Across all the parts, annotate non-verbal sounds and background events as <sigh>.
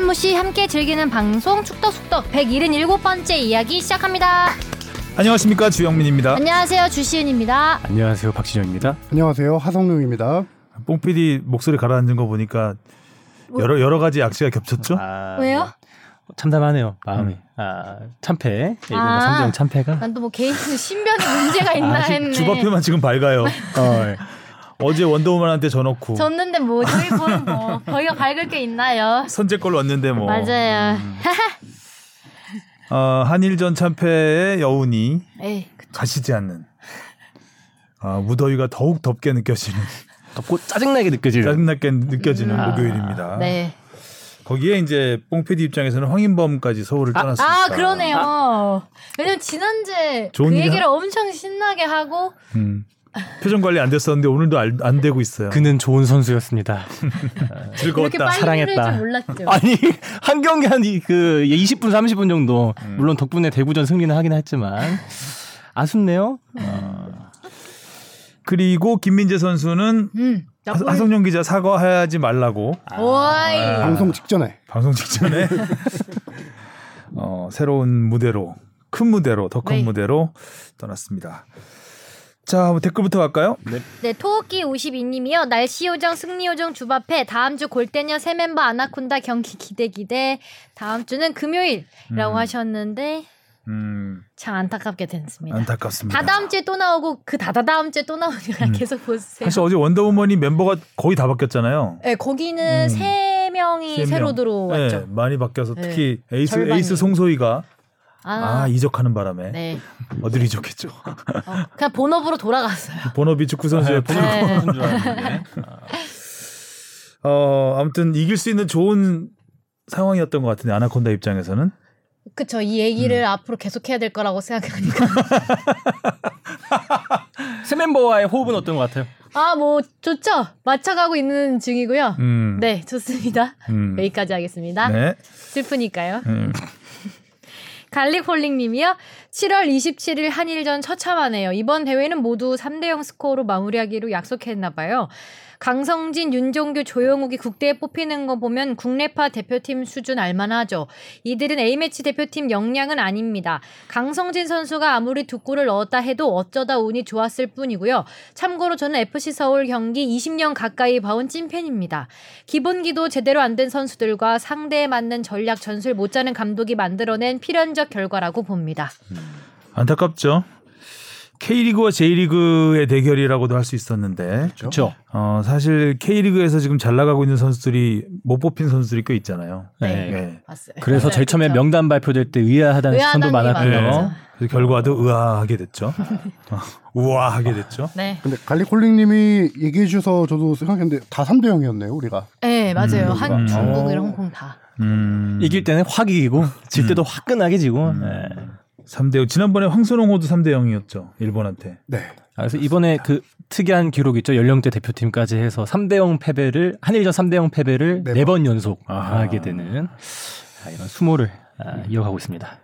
어설무시 함께 즐기는 방송 축덕숙덕 177번째 이야기 시작합니다. 안녕하십니까 주영민입니다. 안녕하세요 주시은입니다. 안녕하세요 박진영입니다. 안녕하세요 하성룡입니다. 뽕PD 목소리 가라앉은 거 보니까 여러 여러 가지 악취가 겹쳤죠? 아, 왜요? 뭐 참담하네요 마음이. 음. 아 참패 일본 아. 삼성 참패가. 난 또 뭐 개인 <laughs> 신변에 문제가 있나 아, 지- 했네. 주바표만 지금 밝아요. <laughs> 어, 어제 원더우먼한테 져놓고 졌는데 뭐 저희 뭐, 뭐 저희가 밝을 게 있나요? 선제골 넣었는데 뭐 맞아요. <laughs> 어, 한일전 참패의 여운이 에이. 가시지 않는 아, 무더위가 더욱 덥게 느껴지는 덥고 짜증나게 느껴지는. 짜증나게 느껴지는 음. 목요일입니다. 네. 거기에 이제 뽕PD 입장에서는 황인범까지 서울을 떠났으니까 아 그러네요. 왜냐면 지난주에 그 얘기를 엄청 신나게 하고 음. 표정 관리 안 됐었는데 오늘도 알- 안 되고 있어요. 그는 좋은 선수였습니다. <laughs> 즐거웠다. 사랑했다. <laughs> 아니 한 경기 한그 20분 30분 정도 음. 물론 덕분에 대구전 승리는 하긴 했지만 아쉽네요. 그리고 김민재 선수는 음. 하, 하성룡 기자 사과하지 말라고 오이. 아. 방송 직전에 방송 직전에 <laughs> 어, 새로운 무대로 큰 무대로 더큰 네. 무대로 떠났습니다. 자, 뭐 댓글부터 갈까요? 네, 토끼 52님이요. 날씨 요정, 승리 요정 주바페 다음 주 골대녀 새 멤버 아나콘다 경기 기대 기대. 다음 주는 금요일이라고 음. 하셨는데 음, 참 안타깝게 됐습니다. 안타깝습니다. 다 다음 주에 또 나오고 그 다다 다음 주에 또 나오니까 음. 계속 보세요. 사실 어제 원더우먼이 멤버가 거의 다 바뀌었잖아요. 네, 거기는 음. 세 명이 세 새로 명. 들어왔죠. 네, 많이 바뀌어서 네. 특히 에이스 절반이. 에이스 송소희가 아, 아, 이적하는 바람에 네. 어디로 이적했죠? 어, 그냥 본업으로 돌아갔어요. <laughs> 본업이 축구 선수였고 네. 줄 알았는데. 어, 아무튼 이길 수 있는 좋은 상황이었던 것 같은데 아나콘다 입장에서는 그쵸. 이 얘기를 음. 앞으로 계속해야 될 거라고 생각하니까. <laughs> 새 멤버와의 호흡은 어떤 것 같아요? 아, 뭐, 좋죠. 맞춰가고 있는 중이고요. 음, 네, 좋습니다. 음, 여기까지 하겠습니다. 네, 슬프니까요. 음, 갈릭홀링 님이요. 7월 27일 한일전 처참하네요. 이번 대회는 모두 3대0 스코어로 마무리하기로 약속했나 봐요. 강성진, 윤종규, 조영욱이 국대에 뽑히는 거 보면 국내파 대표팀 수준 알만하죠. 이들은 A매치 대표팀 역량은 아닙니다. 강성진 선수가 아무리 두 골을 넣었다 해도 어쩌다 운이 좋았을 뿐이고요. 참고로 저는 FC 서울 경기 20년 가까이 봐온 찐팬입니다. 기본기도 제대로 안 된 선수들과 상대에 맞는 전략 전술 못 짜는 감독이 만들어낸 필연적 결과라고 봅니다. 안타깝죠. K리그와 J리그의 대결이라고도 할 수 있었는데 그렇죠. 어, 사실 K리그에서 지금 잘 나가고 있는 선수들이 못 뽑힌 선수들이 꽤 있잖아요. 네. 네. 봤어요. 그래서 제일 처음에 그쵸. 명단 발표될 때 의아하다는 시선도 많았고요. 많았죠. 그래서 결과도 의아하게 됐죠. <laughs> 어, 우아하게 됐죠. 네. 근데 갈리콜링님이 얘기해 주셔서 저도 생각했는데 다 3대 0이었네요 우리가. 네, 맞아요. 음, 한 음. 중국이랑 어. 홍콩 다. 음, 이길 때는 확 이기고 질 때도 화끈하게 지고. 음. 네. 3대 0. 지난번에 황선홍 호도 3대 0이었죠. 일본한테. 네. 아, 그래서 이번에 그 특이한 기록 있죠. 연령대 대표팀까지 해서 3대 0 패배를 한일전 3대 0 패배를 네네번 연속 아하. 하게 되는 아, 이런 수모를 아, 이어가고 있습니다.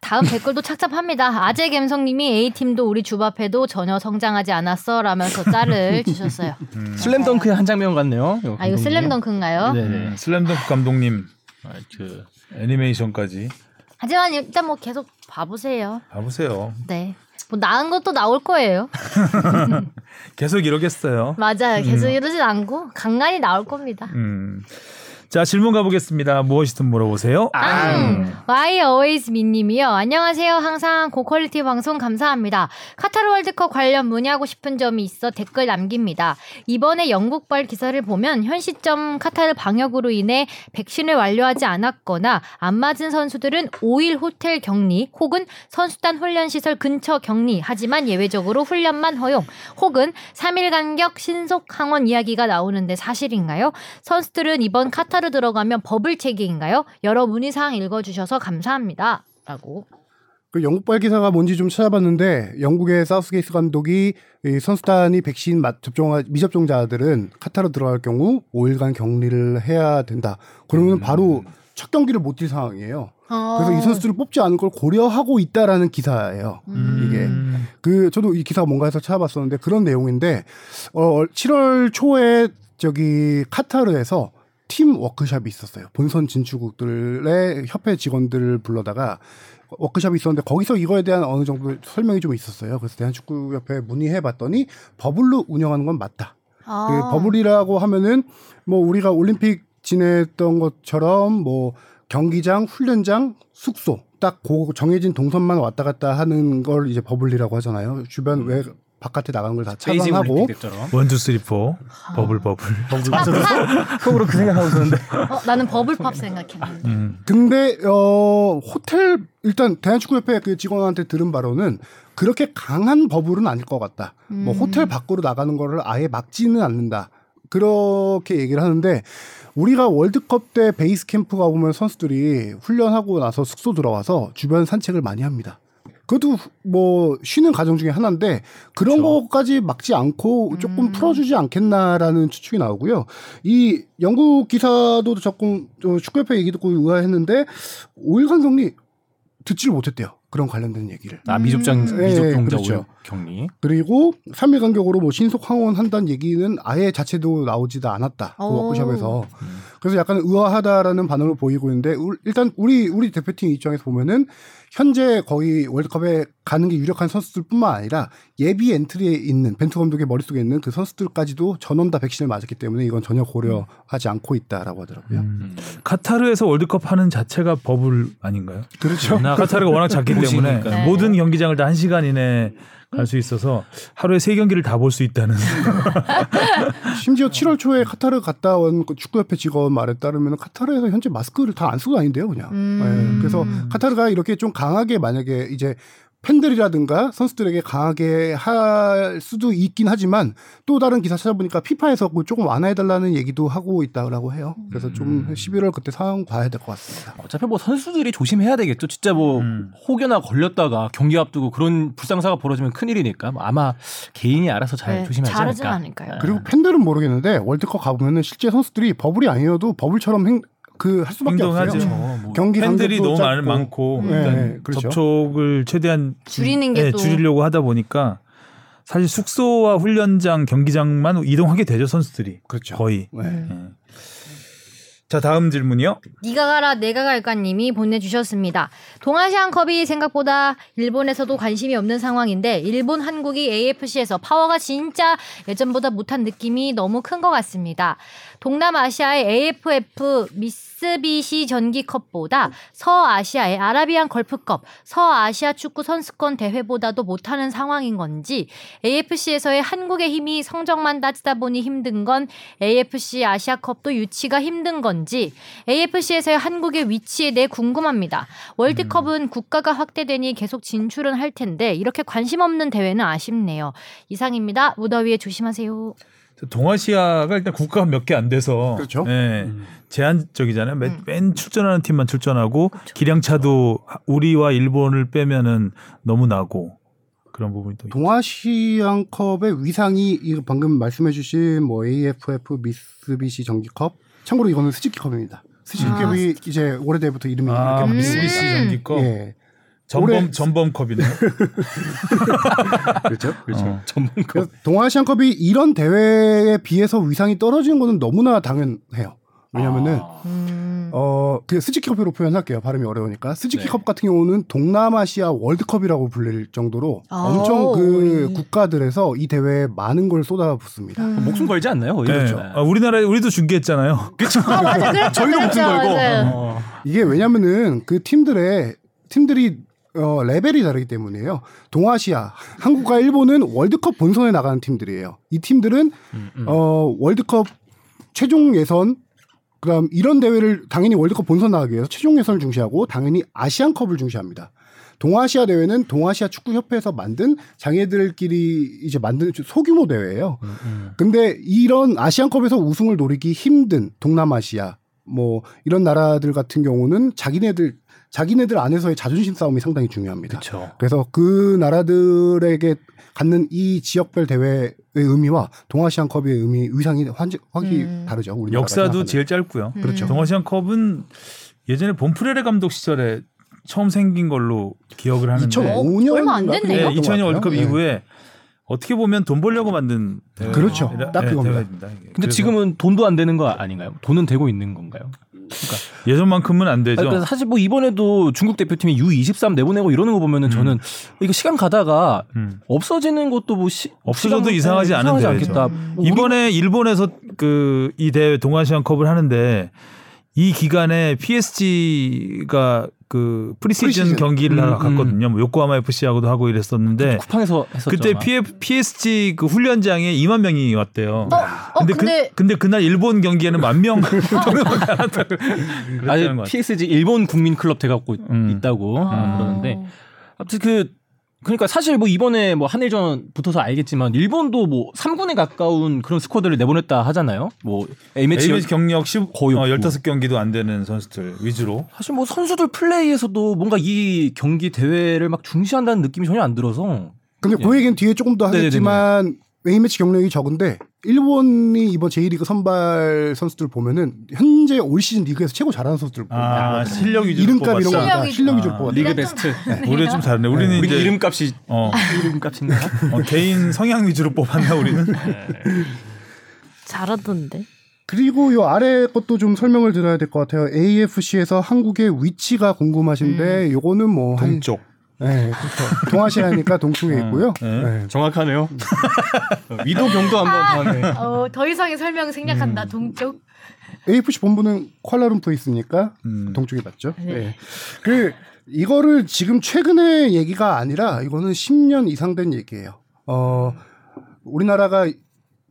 다음 댓글도 착잡합니다. 아재 갬성님이 A팀도 우리 주바페도 전혀 성장하지 않았어 라면서 짤을 <laughs> 주셨어요. 음. 슬램덩크의 한 장면 같네요. 아 이거 슬램덩크인가요? 네네. 음, 슬램덩크 감독님 아, 그 애니메이션까지 하지만 일단 뭐 계속 봐보세요. 봐보세요. 네. 뭐 나은 것도 나올 거예요. <laughs> 계속 이러겠어요. 맞아요. 계속 이러진 않고 간간히 나올 겁니다. 음. 자 질문 가보겠습니다. 무엇이든 물어보세요. 앙! Why Always Me 님이요. 안녕하세요. 항상 고퀄리티 방송 감사합니다. 카타르 월드컵 관련 문의하고 싶은 점이 있어 댓글 남깁니다. 이번에 영국발 기사를 보면 현 시점 카타르 방역으로 인해 백신을 완료하지 않았거나 안 맞은 선수들은 5일 호텔 격리 혹은 선수단 훈련 시설 근처 격리 하지만 예외적으로 훈련만 허용 혹은 3일 간격 신속 항원 이야기가 나오는데 사실인가요? 선수들은 이번 카타르 들어가면 버블 체계인가요? 여러 문의사항 읽어주셔서 감사합니다. 라고. 그 영국 발 기사가 뭔지 좀 찾아봤는데 영국의 사우스게이트 감독이 이 선수단이 백신 맞- 접종하 미접종자들은 카타르 들어갈 경우 5일간 격리를 해야 된다. 그러면 바로 첫 경기를 못 뛸 상황이에요. 그래서 이 선수들을 뽑지 않을 걸 고려하고 있다라는 기사예요. 음. 이게 그 저도 이 기사가 뭔가 해서 찾아봤었는데 그런 내용인데 어 7월 초에 저기 카타르에서 팀 워크숍이 있었어요. 본선 진출국들의 협회 직원들을 불러다가 워크숍이 있었는데 거기서 이거에 대한 어느 정도 설명이 좀 있었어요. 그래서 대한축구협회에 문의해 봤더니 버블로 운영하는 건 맞다. 아. 그 버블이라고 하면은 뭐 우리가 올림픽 지냈던 것처럼 뭐 경기장, 훈련장, 숙소 딱그 정해진 동선만 왔다 갔다 하는 걸 이제 버블이라고 하잖아요. 주변 외 바깥에 나가는 걸 다 베이징 차단하고. one two three four bubble bubble. 속으로 그 생각하고 있었는데. 어, 나는 Bubble Pop 생각했는데. 음. 근데 어 호텔 일단 대한축구협회 그 직원한테 들은 바로는 그렇게 강한 버블은 아닐 것 같다. 뭐 음. 호텔 밖으로 나가는 거를 아예 막지는 않는다. 그렇게 얘기를 하는데 우리가 월드컵 때 베이스 캠프 가 보면 선수들이 훈련하고 나서 숙소 들어와서 주변 산책을 많이 합니다. 그것도 뭐 쉬는 과정 중에 하나인데 그런 그렇죠. 것까지 막지 않고 조금 음. 풀어주지 않겠나라는 추측이 나오고요. 이 영국 기사도 조금 어, 축구협회 얘기 듣고 의아했는데 5일간 격리 듣지를 못했대요. 그런 관련된 얘기를. 아 미접종 음. 미접종자 네, 그렇죠. 올 격리. 그리고 3일 간격으로 뭐 신속 항원한다는 얘기는 아예 자체도 나오지도 않았다. 그 오. 워크숍에서. 그래서 약간 의아하다라는 반응을 보이고 있는데 우- 일단 우리 우리 대표팀 입장에서 보면은 현재 거의 월드컵에 가는 게 유력한 선수들뿐만 아니라 예비 엔트리에 있는 벤투 감독의 머릿속에 있는 그 선수들까지도 전원 다 백신을 맞았기 때문에 이건 전혀 고려하지 않고 있다라고 하더라고요. 음. 카타르에서 월드컵 하는 자체가 버블 아닌가요? 그렇죠. 카타르가 워낙 작기 <laughs> 때문에. 네. 모든 경기장을 다 한 시간 이내 갈 수 있어서 하루에 세 경기를 다 볼 수 있다는. <laughs> 심지어 7월 초에 카타르 갔다 온그 축구협회 직원 말에 따르면 카타르에서 현재 마스크를 다 안 쓰고 다닌대요, 그냥. 음. 네, 그래서 카타르가 이렇게 좀 강하게 만약에 이제 팬들이라든가 선수들에게 강하게 할 수도 있긴 하지만 또 다른 기사 찾아보니까 피파에서 그 조금 완화해달라는 얘기도 하고 있다라고 해요. 그래서 좀 11월 그때 상황 봐야 될 것 같습니다. 어차피 뭐 선수들이 조심해야 되겠죠. 진짜 뭐 음. 혹여나 걸렸다가 경기 앞두고 그런 불상사가 벌어지면 큰일이니까 뭐 아마 개인이 알아서 잘 네, 조심하지 잘하진 않을까. 않을까요? 그리고 팬들은 모르겠는데 월드컵 가보면은 실제 선수들이 버블이 아니어도 버블처럼 행, 그 할 수밖에. 없어요. 그렇죠. 뭐 경기 팬들이 너무 많-. 많고 음. 일단 네, 그렇죠. 접촉을 최대한 줄이는 게 네, 또- 줄이려고 하다 보니까 사실 숙소와 훈련장, 경기장만 이동하게 되죠 선수들이 그렇죠. 거의. 네. 예. 자 다음 질문이요. 니가 가라 내가 갈까님이 보내주셨습니다. 동아시안컵이 생각보다 일본에서도 관심이 없는 상황인데 일본 한국이 AFC에서 파워가 진짜 예전보다 못한 느낌이 너무 큰 것 같습니다. 동남아시아의 AFF 미쓰비시 전기컵보다 서아시아의 아라비안 걸프컵, 서아시아 축구 선수권 대회보다도 못하는 상황인 건지 AFC에서의 한국의 힘이 성적만 따지다 보니 힘든 건 AFC 아시아컵도 유치가 힘든 건지 AFC에서의 한국의 위치에 대해 궁금합니다. 월드컵은 국가가 확대되니 계속 진출은 할 텐데 이렇게 관심 없는 대회는 아쉽네요. 이상입니다. 무더위에 조심하세요. 동아시아가 일단 국가가 몇 개 안 돼서 그렇죠. 예, 음. 제한적이잖아요. 맨, 음. 맨 출전하는 팀만 출전하고 기량차도 우리와 일본을 빼면은 너무 나고 그런 부분이 또. 동아시안컵의 위상이 이거 방금 말씀해주신 뭐 AFF 미쓰비시 정기컵 참고로 이거는 스즈키컵입니다. 스즈키컵이 이제 올해 대부터 이름이 아. 미쓰비시 음. 전기컵 예, 전범 올해- 전범컵이네. <laughs> 그렇죠. 그렇죠. 어. 그래서 동아시안컵이 이런 대회에 비해서 위상이 떨어지는 것은 너무나 당연해요. 왜냐면은 아. 음. 어, 그 스즈키컵으로 표현할게요. 발음이 어려우니까. 스즈키컵 네. 같은 경우는 동남아시아 월드컵이라고 불릴 정도로 아, 엄청 그 음. 국가들에서 이 대회에 많은 걸 쏟아붓습니다. 음. 목숨 걸지 않나요? 네. 그렇죠. 아, 우리나라에 우리도 중계했잖아요. <laughs> 그렇죠. 아, 맞아. 그렇죠. 저희도 목숨 그렇죠. 걸고. 맞아요. 어. 이게 왜냐면은 그 팀들의 팀들이 어, 레벨이 다르기 때문이에요. 동아시아, <laughs> 한국과 일본은 월드컵 본선에 나가는 팀들이에요. 이 팀들은 음, 음. 어, 월드컵 최종 예선 그다음 이런 대회를 당연히 월드컵 본선 나가기 위해서 최종 예선을 중시하고 당연히 아시안컵을 중시합니다. 동아시아 대회는 동아시아 축구 협회에서 만든 장애들끼리 이제 만든 소규모 대회예요. 음, 음. 근데 이런 아시안컵에서 우승을 노리기 힘든 동남아시아 뭐 이런 나라들 같은 경우는 자기네들 자기네들 안에서의 자존심 싸움이 상당히 중요합니다. 그렇죠. 그래서 그 나라들에게 갖는 이 지역별 대회의 의미와 동아시안 컵의 의미 위상이 환- 확이 음. 다르죠. 역사도 생각하는. 제일 짧고요. 그렇죠. 동아시안 컵은 예전에 본프레레 감독 시절에 처음 생긴 걸로 기억을 하는데 2005년 얼마 안 됐네요. 네, 2002년 월드컵 이후에 어떻게 보면 돈 벌려고 만든 대회- 그렇죠. 대회- 딱 네, 그겁니다. 대회입니다. 이게. 근데 지금은 돈도 안 되는 거 아닌가요? 돈은 되고 있는 건가요? 예전만큼은 안 되죠. 그러니까 사실 뭐 이번에도 중국 대표팀이 U23 내보내고 이러는 거 보면은 저는 이거 시간 가다가 음. 없어지는 것도 뭐 시, 없어져도 시간- 이상하지 네, 않은 이상하지 대회죠. 않겠다. 뭐 이번에 일본에서 그 이 대회 동아시안컵을 하는데 이 기간에 PSG가 그 프리시즌, 프리시즌. 경기를 하러 음, 음. 갔거든요. 뭐 요코하마 FC하고도 하고 이랬었는데 쿠팡에서 했었죠. 그때. PF, PSG 그 훈련장에 2만 명이 왔대요. 어, 어 근데, 근데, 그, 근데 그날 일본 경기에는 만 명. <laughs> 아니 그랬다는 것 같아요. PSG 일본 국민 클럽 돼갖고 음. 있다고 아. 그러는데 아무튼 그 그러니까 사실 뭐 이번에 뭐 한일전 붙어서 알겠지만 일본도 뭐 3군에 가까운 그런 스쿼드를 내보냈다 하잖아요. 뭐 A매치 A매치 경력 10, 거의 어, 없고. 15경기도 안 되는 선수들 위주로. 사실 뭐 선수들 플레이에서도 뭔가 이 경기 대회를 막 중시한다는 느낌이 전혀 안 들어서 근데 예. 그 얘기는 뒤에 조금 더 네네네. 하겠지만 A매치 경력이 적은데 일본이 이번 j.리그 선발 선수들 보면은 현재 올 시즌 리그에서 최고 잘하는 선수들 아, 실력 위주로 이름값 이런 거 뽑았다. 아니라 실력 위주로 아, 뽑았다. 리그 베스트. 우리 좀 다르네. 우리는 우리 이제 이름값이 어, <laughs> 이름값인가? 어, 개인 성향 위주로 뽑았나 우리는. 잘하던데. 그리고 요 아래 것도 좀 설명을 드려야 될 것 같아요. AFC에서 한국의 위치가 궁금하신데 요거는 뭐 한- 동쪽. 네, 그렇죠. 동아시아니까 동쪽에 있고요. 네. 네. 정확하네요. <laughs> 위도 경도 한번 더하네. 어, 더 이상의 설명 생략한다. 동쪽. AFC 본부는 쿠알라룸푸르에 있으니까 음. 동쪽에 맞죠. 네. 네. 그 이거를 지금 최근의 얘기가 아니라 이거는 10년 이상 된 얘기예요. 어 우리나라가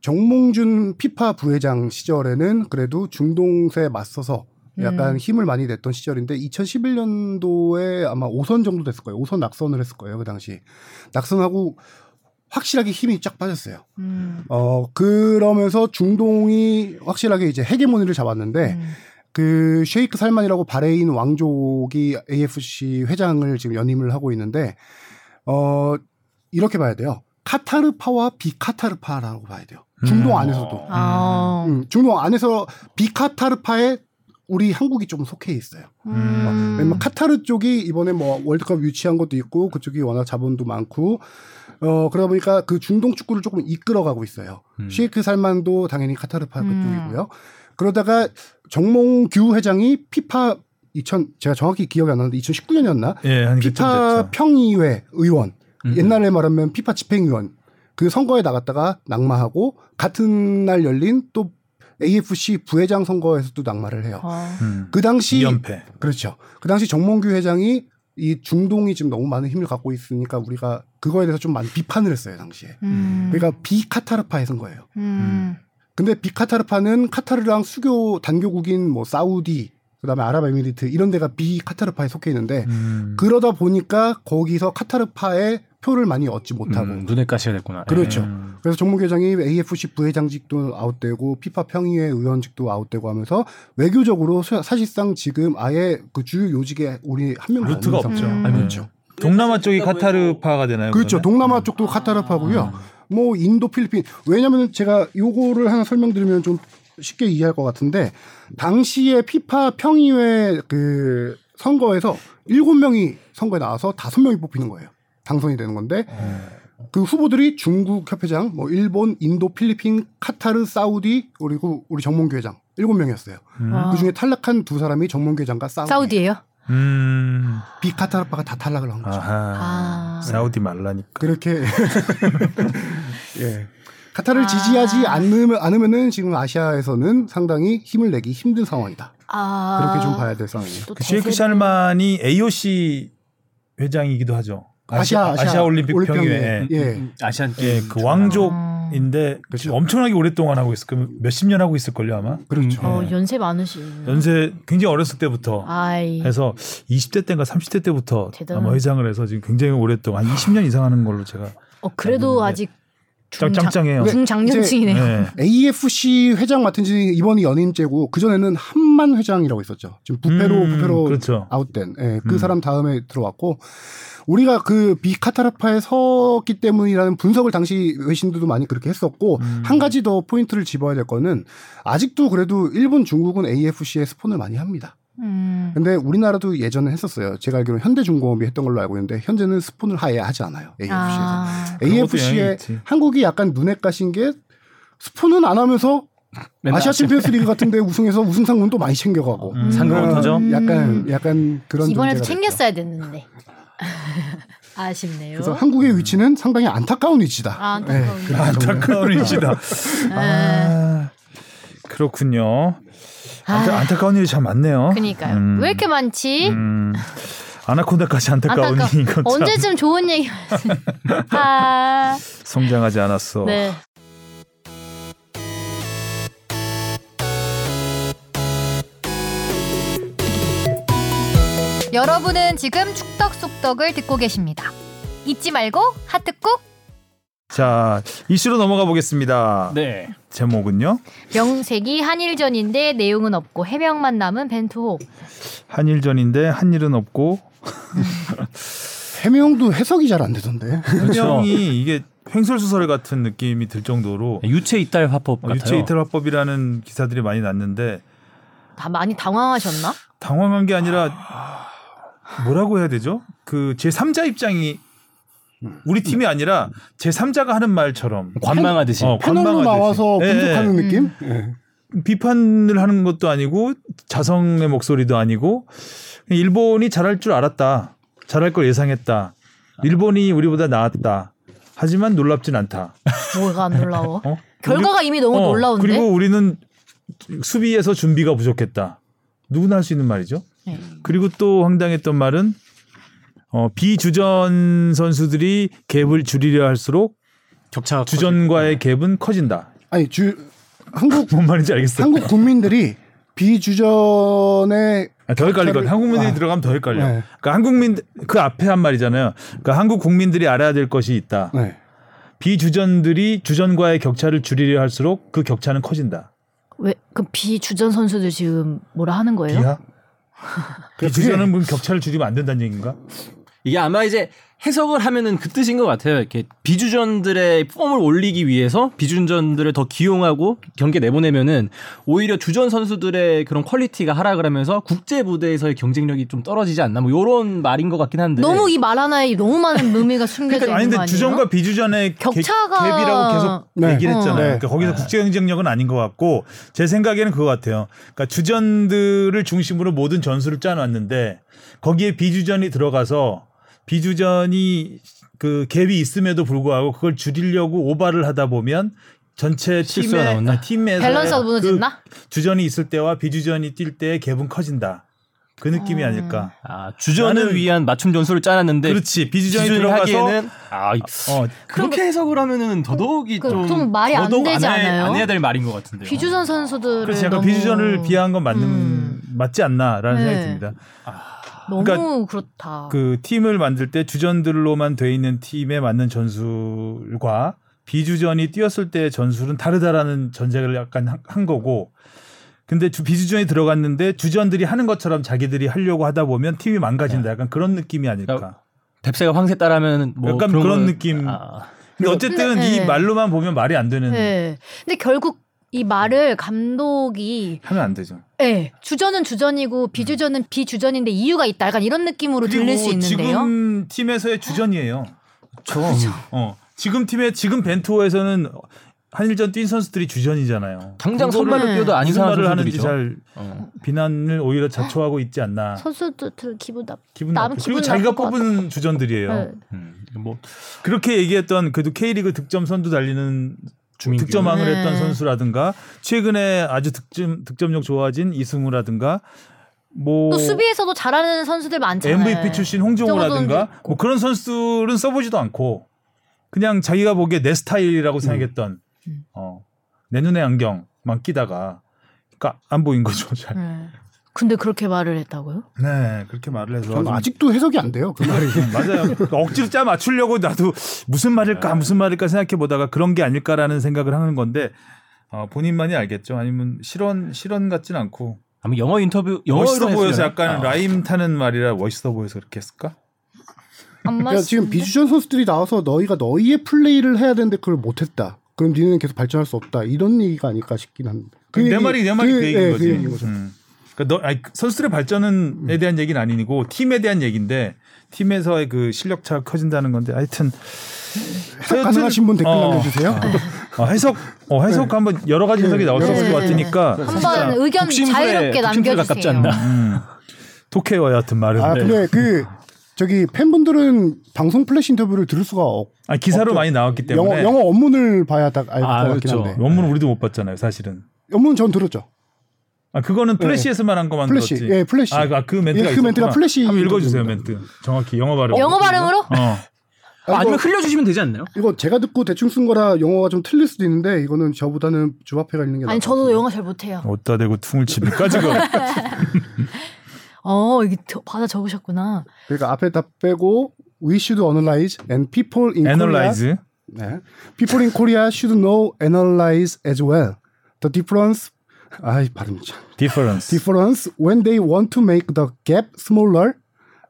정몽준 피파 부회장 시절에는 그래도 중동세 맞서서 약간 음. 힘을 많이 냈던 시절인데 2011년도에 아마 5선 정도 됐을 거예요. 5선 낙선을 했을 거예요. 그 당시 낙선하고 확실하게 힘이 쫙 빠졌어요. 음. 어 그러면서 중동이 확실하게 이제 헤게모니를 잡았는데 음. 그 쉐이크 살만이라고 바레인 왕족이 AFC 회장을 지금 연임을 하고 있는데 어 이렇게 봐야 돼요. 카타르파와 비카타르파라고 봐야 돼요. 중동 음. 안에서도. 아. 음, 중동 안에서 비카타르파에 우리 한국이 좀 속해 있어요. 음. 왜냐면 카타르 쪽이 이번에 뭐 월드컵 유치한 것도 있고 그쪽이 워낙 자본도 많고 어 그러다 보니까 그 중동 축구를 조금 이끌어가고 있어요. 음. 쉐이크 살만도 당연히 카타르파 음. 그쪽이고요. 그러다가 정몽규 회장이 피파 2000 제가 정확히 기억이 안 나는데 2019년이었나? 예, 피파. 평의회 의원 음. 옛날에 말하면 피파 집행위원 그 선거에 나갔다가 낙마하고 같은 날 열린 또 AFC 부회장 선거에서도 낙마를 해요. 어. 음. 그 당시 2연패. 그렇죠. 그 당시 정몽규 회장이 이 중동이 지금 너무 많은 힘을 갖고 있으니까 우리가 그거에 대해서 좀 많이 비판을 했어요 당시에. 음. 그러니까 비카타르파에 선 거예요. 음. 근데 비카타르파는 카타르랑 수교 단교국인 뭐 사우디 그다음에 아랍에미리트 이런 데가 비카타르파에 속해 있는데 음. 그러다 보니까 거기서 카타르파의 표를 많이 얻지 못하고 음, 눈에 가시가 됐구나. 그렇죠. 음. 그래서 정몽규 회장이 AFC 부회장직도 아웃되고 피파 평의회 의원직도 아웃되고 하면서 외교적으로 사- 사실상 지금 아예 그 주요 요직에 우리 한 명도 루트가 없는 없죠. 음. 그렇죠. 동남아 쪽이 카타르파가 되나요? 그렇죠. 그러면? 동남아 쪽도 카타르파고요. 뭐 인도, 필리핀. 왜냐하면 제가 요거를 하나 설명드리면 좀 쉽게 이해할 것 같은데 당시에 피파 평의회 그 선거에서 일곱 명이 선거에 나와서 다섯 명이 뽑히는 거예요. 당선이 되는 건데 어. 그 후보들이 중국 협회장, 뭐 일본, 인도, 필리핀, 카타르, 사우디 그리고 우리 정몽규 회장 일곱 명이었어요. 음. 아. 그 중에 탈락한 두 사람이 정몽규 회장과 사우디. 사우디예요? 음. 비카타르파가 다 탈락을 한 거죠. 아. 사우디 말라니까. 그렇게 <laughs> 예. 카타르를 아. 지지하지 않으면 않으면은 지금 아시아에서는 상당히 힘을 내기 힘든 상황이다. 아. 그렇게 좀 봐야 될 상황이에요. 또그 쉐이크 대세를- 샬만이 AOC 회장이기도 하죠. 아시아 아시아, 올림픽 평의회. 예. 음, 아시안 예, 게임 그 음. 왕족인데 그렇죠. 엄청나게 오랫동안 하고 있을 거면 몇십 년 하고 있을 걸요 아마. 그렇죠. 어, 예. 연세 많으시. 연세 굉장히 어렸을 때부터 아이. 해서 20대 때인가 30대 때부터 대단한- 아마 회장을 해서 지금 굉장히 오랫동안 한 20년 이상 하는 걸로 제가 어 그래도. 아직 짱- 중장- 짱짱해요. 중장년층이네요. 네. AFC 회장 맡은 지 이번이 연임제고 그 전에는 한만 회장이라고 있었죠. 지금 부페로 음, 부페로 그렇죠. 아웃된 예, 그 음. 사람 다음에 들어왔고 우리가 그 비카타르파에 섰기 때문이라는 분석을 당시 외신들도 많이 그렇게 했었고 음. 한 가지 더 포인트를 집어야 될 거는 아직도 그래도 일본 중국은 AFC에 스폰을 많이 합니다. 음. 근데 우리나라도 예전에 했었어요. 제가 알기로는 현대중공업이 했던 걸로 알고 있는데 현재는 스폰을 하에 하지 않아요. AFC에서. 아. AFC에. 한국이 약간 눈엣가신 게 스폰은 안 하면서 아시아 챔피언스 리그 같은데 우승해서 우승 상금도 많이 챙겨가고. 음. 상금부터죠. 음. 약간 약간 그런 이번에도 존재가 됐죠. 챙겼어야 됐는데. <laughs> 아쉽네요. 그래서 한국의 위치는 상당히 안타까운 위치다. 아, 안타까운 네, 안타까운 일이다. <laughs> 네. 아, 그렇군요. 안타, 안타 까운 일이 참 많네요. 그니까요. 음. 왜 이렇게 많지? 음, 아나콘다까지 안타까운 안타까- 일인 건 참. 언제쯤 좋은 얘기. <laughs> 아, 성장하지 않았어. 네. 여러분은 지금 축덕 속덕을 듣고 계십니다. 잊지 말고 하트 꾹. 자 이슈로 넘어가 보겠습니다. 네. 제목은요. 명색이 한일전인데 내용은 없고 해명만 남은 벤투호. 한일전인데 한일은 없고 해명도 해석이 잘 안 되던데. 그렇죠. 해명이 이게 횡설수설 같은 느낌이 들 정도로 유체 이탈 화법 어, 같아요. 유체 이탈 화법이라는 기사들이 많이 났는데 다 많이 당황하셨나? 당황한 게 아니라 뭐라고 해야 되죠? 그 제 3자 입장이 우리 팀이 아니라 제 3자가 하는 말처럼 관망하듯이. 어, 패널로 관망하듯이. 나와서 예, 분석하는 예. 느낌? 예. 비판을 하는 것도 아니고 자성의 목소리도 아니고 일본이 잘할 줄 알았다. 잘할 걸 예상했다. 일본이 우리보다 나았다. 하지만 놀랍진 않다. 뭐가 안 놀라워? 어? 결과가 이미 너무 어, 놀라운데. 그리고 우리는 수비에서 준비가 부족했다. 누구나 할 수 있는 말이죠. 네. 그리고 또 황당했던 말은 어, 비주전 선수들이 갭을 줄이려 할수록 격차가 주전과의 갭은 커진다. 아니 주 한국 뭔 말인지 알겠어요. 한국 국민들이 비주전에 아, 더 헷갈릴 같아. 한국 국민들이 아. 들어가면 더 헷갈려. 네. 그러니까 한국 민 그 앞에 한 말이잖아요. 그러니까 한국 국민들이 알아야 될 것이 있다. 네. 비주전들이 주전과의 격차를 줄이려 할수록 그 격차는 커진다. 왜? 그 비주전 선수들 지금 뭐라 하는 거예요? 비하? <laughs> 비주전은 그럼 격차를 줄이면 안 된다는 얘기인가? 이게 아마 이제 해석을 하면은 그 뜻인 것 같아요. 이렇게 비주전들의 폼을 올리기 위해서 비주전들을 더 기용하고 경기에 내보내면은 오히려 주전 선수들의 그런 quality가 하락을 하면서 국제 무대에서의 경쟁력이 좀 떨어지지 않나 뭐 이런 말인 것 같긴 한데 너무 이 말 하나에 너무 많은 의미가 숨겨져 그러니까 아니 있는 아니에요? 주전과 비주전의 개- 격차가- 갭이라고 계속 네. 얘기를 했잖아요. 어. 네. 그러니까 거기서 국제 경쟁력은 아닌 것 같고 제 생각에는 그거 같아요. 그러니까 주전들을 중심으로 모든 전술을 짜놨는데 거기에 비주전이 들어가서 비주전이 그 갭이 있음에도 불구하고 그걸 줄이려고 오바를 하다 보면 전체 나오나? 아, 팀에서 밸런스가 무너졌나? 주전이 있을 때와 비주전이 뛸때 갭은 커진다. 그 느낌이 어. 아닐까. 아, 주전을 위한 맞춤 전술을 짜놨는데 그렇지 비주전이 들어가서 하기에는 아, 이- 어, 그렇게 해석을 하면은 더더욱이 그- 좀, 좀 말이 안 더더욱 되지 해- 않아요? 안 해야 될 말인 것 같은데요. 비주전 선수들을 그래서 약간 너무 비주전을 비하한 건 맞는 음. 맞지 않나라는 네. 생각이 듭니다. 너무 그러니까 그렇다. 그 팀을 만들 때 주전들로만 돼 있는 팀에 맞는 전술과 비주전이 뛰었을 때의 전술은 다르다라는 전제를 약간 한- 한 거고. 근데 주 비주전이 들어갔는데 주전들이 하는 것처럼 자기들이 하려고 하다 보면 팀이 망가진다. 약간 그런 느낌이 아닐까. 그러니까 뎁스가 황새 따라하면 뭐 약간 그런, 그런 거- 느낌. 아, 근데 어쨌든 근데, 이 네. 말로만 보면 말이 안 되는 네. 근데 결국 이 말을 감독이 하면 안 되죠. 예, 주전은 주전이고 비주전은 비주전인데 이유가 있다. 약간 이런 느낌으로 들릴 수 있는데요. 지금 팀에서의 주전이에요. 그렇죠. 어. 지금 팀의 지금 벤투호에서는 한일전 뛴 선수들이 주전이잖아요. 당장 선발로 네. 뛰어도 이상한 말을 하는지. 잘 어. 비난을 오히려 자초하고 있지 않나. 선수들 기분 나. 기분. 기분 그리고 자기가 뽑은 주전들이에요. 네. 음, 뭐 그렇게 얘기했던 그래도 K리그 득점 선두 달리는. 득점왕을 네. 했던 선수라든가 최근에 아주 득점 득점력 좋아진 이승우라든가 뭐또 수비에서도 잘하는 선수들 많잖아요. MVP 출신 있고. 뭐 그런 선수들은 써보지도 않고 그냥 자기가 보기에 내 스타일이라고 생각했던 음. 어, 내 눈에 안경만 끼다가 그러니까 안 보인 거죠. 잘. 네. 근데 그렇게 말을 했다고요? 네 그렇게 말을 해서 저는 좀- 아직도 해석이 안 돼요. 그 말이. <laughs> 맞아요. 억지로 짜 맞추려고 나도 무슨 말일까 무슨 말일까 생각해 보다가 그런 게 아닐까라는 생각을 하는 건데 어, 본인만이 알겠죠. 아니면 실언 실언 같진 않고 아마 영어 인터뷰 영어로 멋있어 보여서? 약간 아. 라임 타는 말이라 멋있어 보여서 그렇게 했을까? 안 그러니까 맞. 지금 비주전 선수들이 나와서 너희가 너희의 플레이를 해야 되는데 그걸 못했다. 그럼 니네는 계속 발전할 수 없다. 이런 얘기가 아닐까 싶긴 한데. 그 내 얘기- 말이 내 말이 그, 얘기인 예, 거지. 그 얘기인 거죠. 음. 그러니까 너, 아니, 선수들의 발전에 대한 얘기는 아니고 팀에 대한 얘기인데 팀에서의 그 실력 차가 커진다는 건데 하여튼 해석 가능하신 분 댓글 어. 남겨주세요. 어, 해석 어, 해석 한번 여러 가지 해석이 나올 수 있을 것 네. 같으니까 한번 의견 자유롭게 남겨주세요. 않나? 음, 독해와 여하튼 말은 아 근데 그 저기 팬분들은 방송 플래시 인터뷰를 들을 수가 없. 아, 기사로 없죠. 많이 나왔기 때문에 영어 영어 원문을 봐야 딱 알것 아, 같긴 그렇죠. 한데. 원문 우리도 못 봤잖아요, 사실은. 원문 전 들었죠. 아 그거는 플래시에서만 한 거만 플래시. 들었지. 예, 플래시. 아, 그- 그 멘트가 예, 그 멘트가 있었구나. 플래시 한번 읽어주세요. 멘트. 정확히 영어 발음. 영어 발음으로? 어. 아, 아니면 이거, 흘려주시면 되지 않나요? 이거 제가 듣고 대충 쓴 거라 영어가 좀 틀릴 수도 있는데 이거는 저보다는 주바페가 있는 게 아니 저도. 영어 잘 못해요. 어디다 대고 퉁을 칩니까 지금? <laughs> 어 이게 더- 받아 적으셨구나. 그러니까 앞에 다 빼고 we should analyze and people in Korea analyze. 네. People in Korea should know analyze as well. The difference 아, 발음 참. 디퍼런스. difference when they want to make the gap smaller.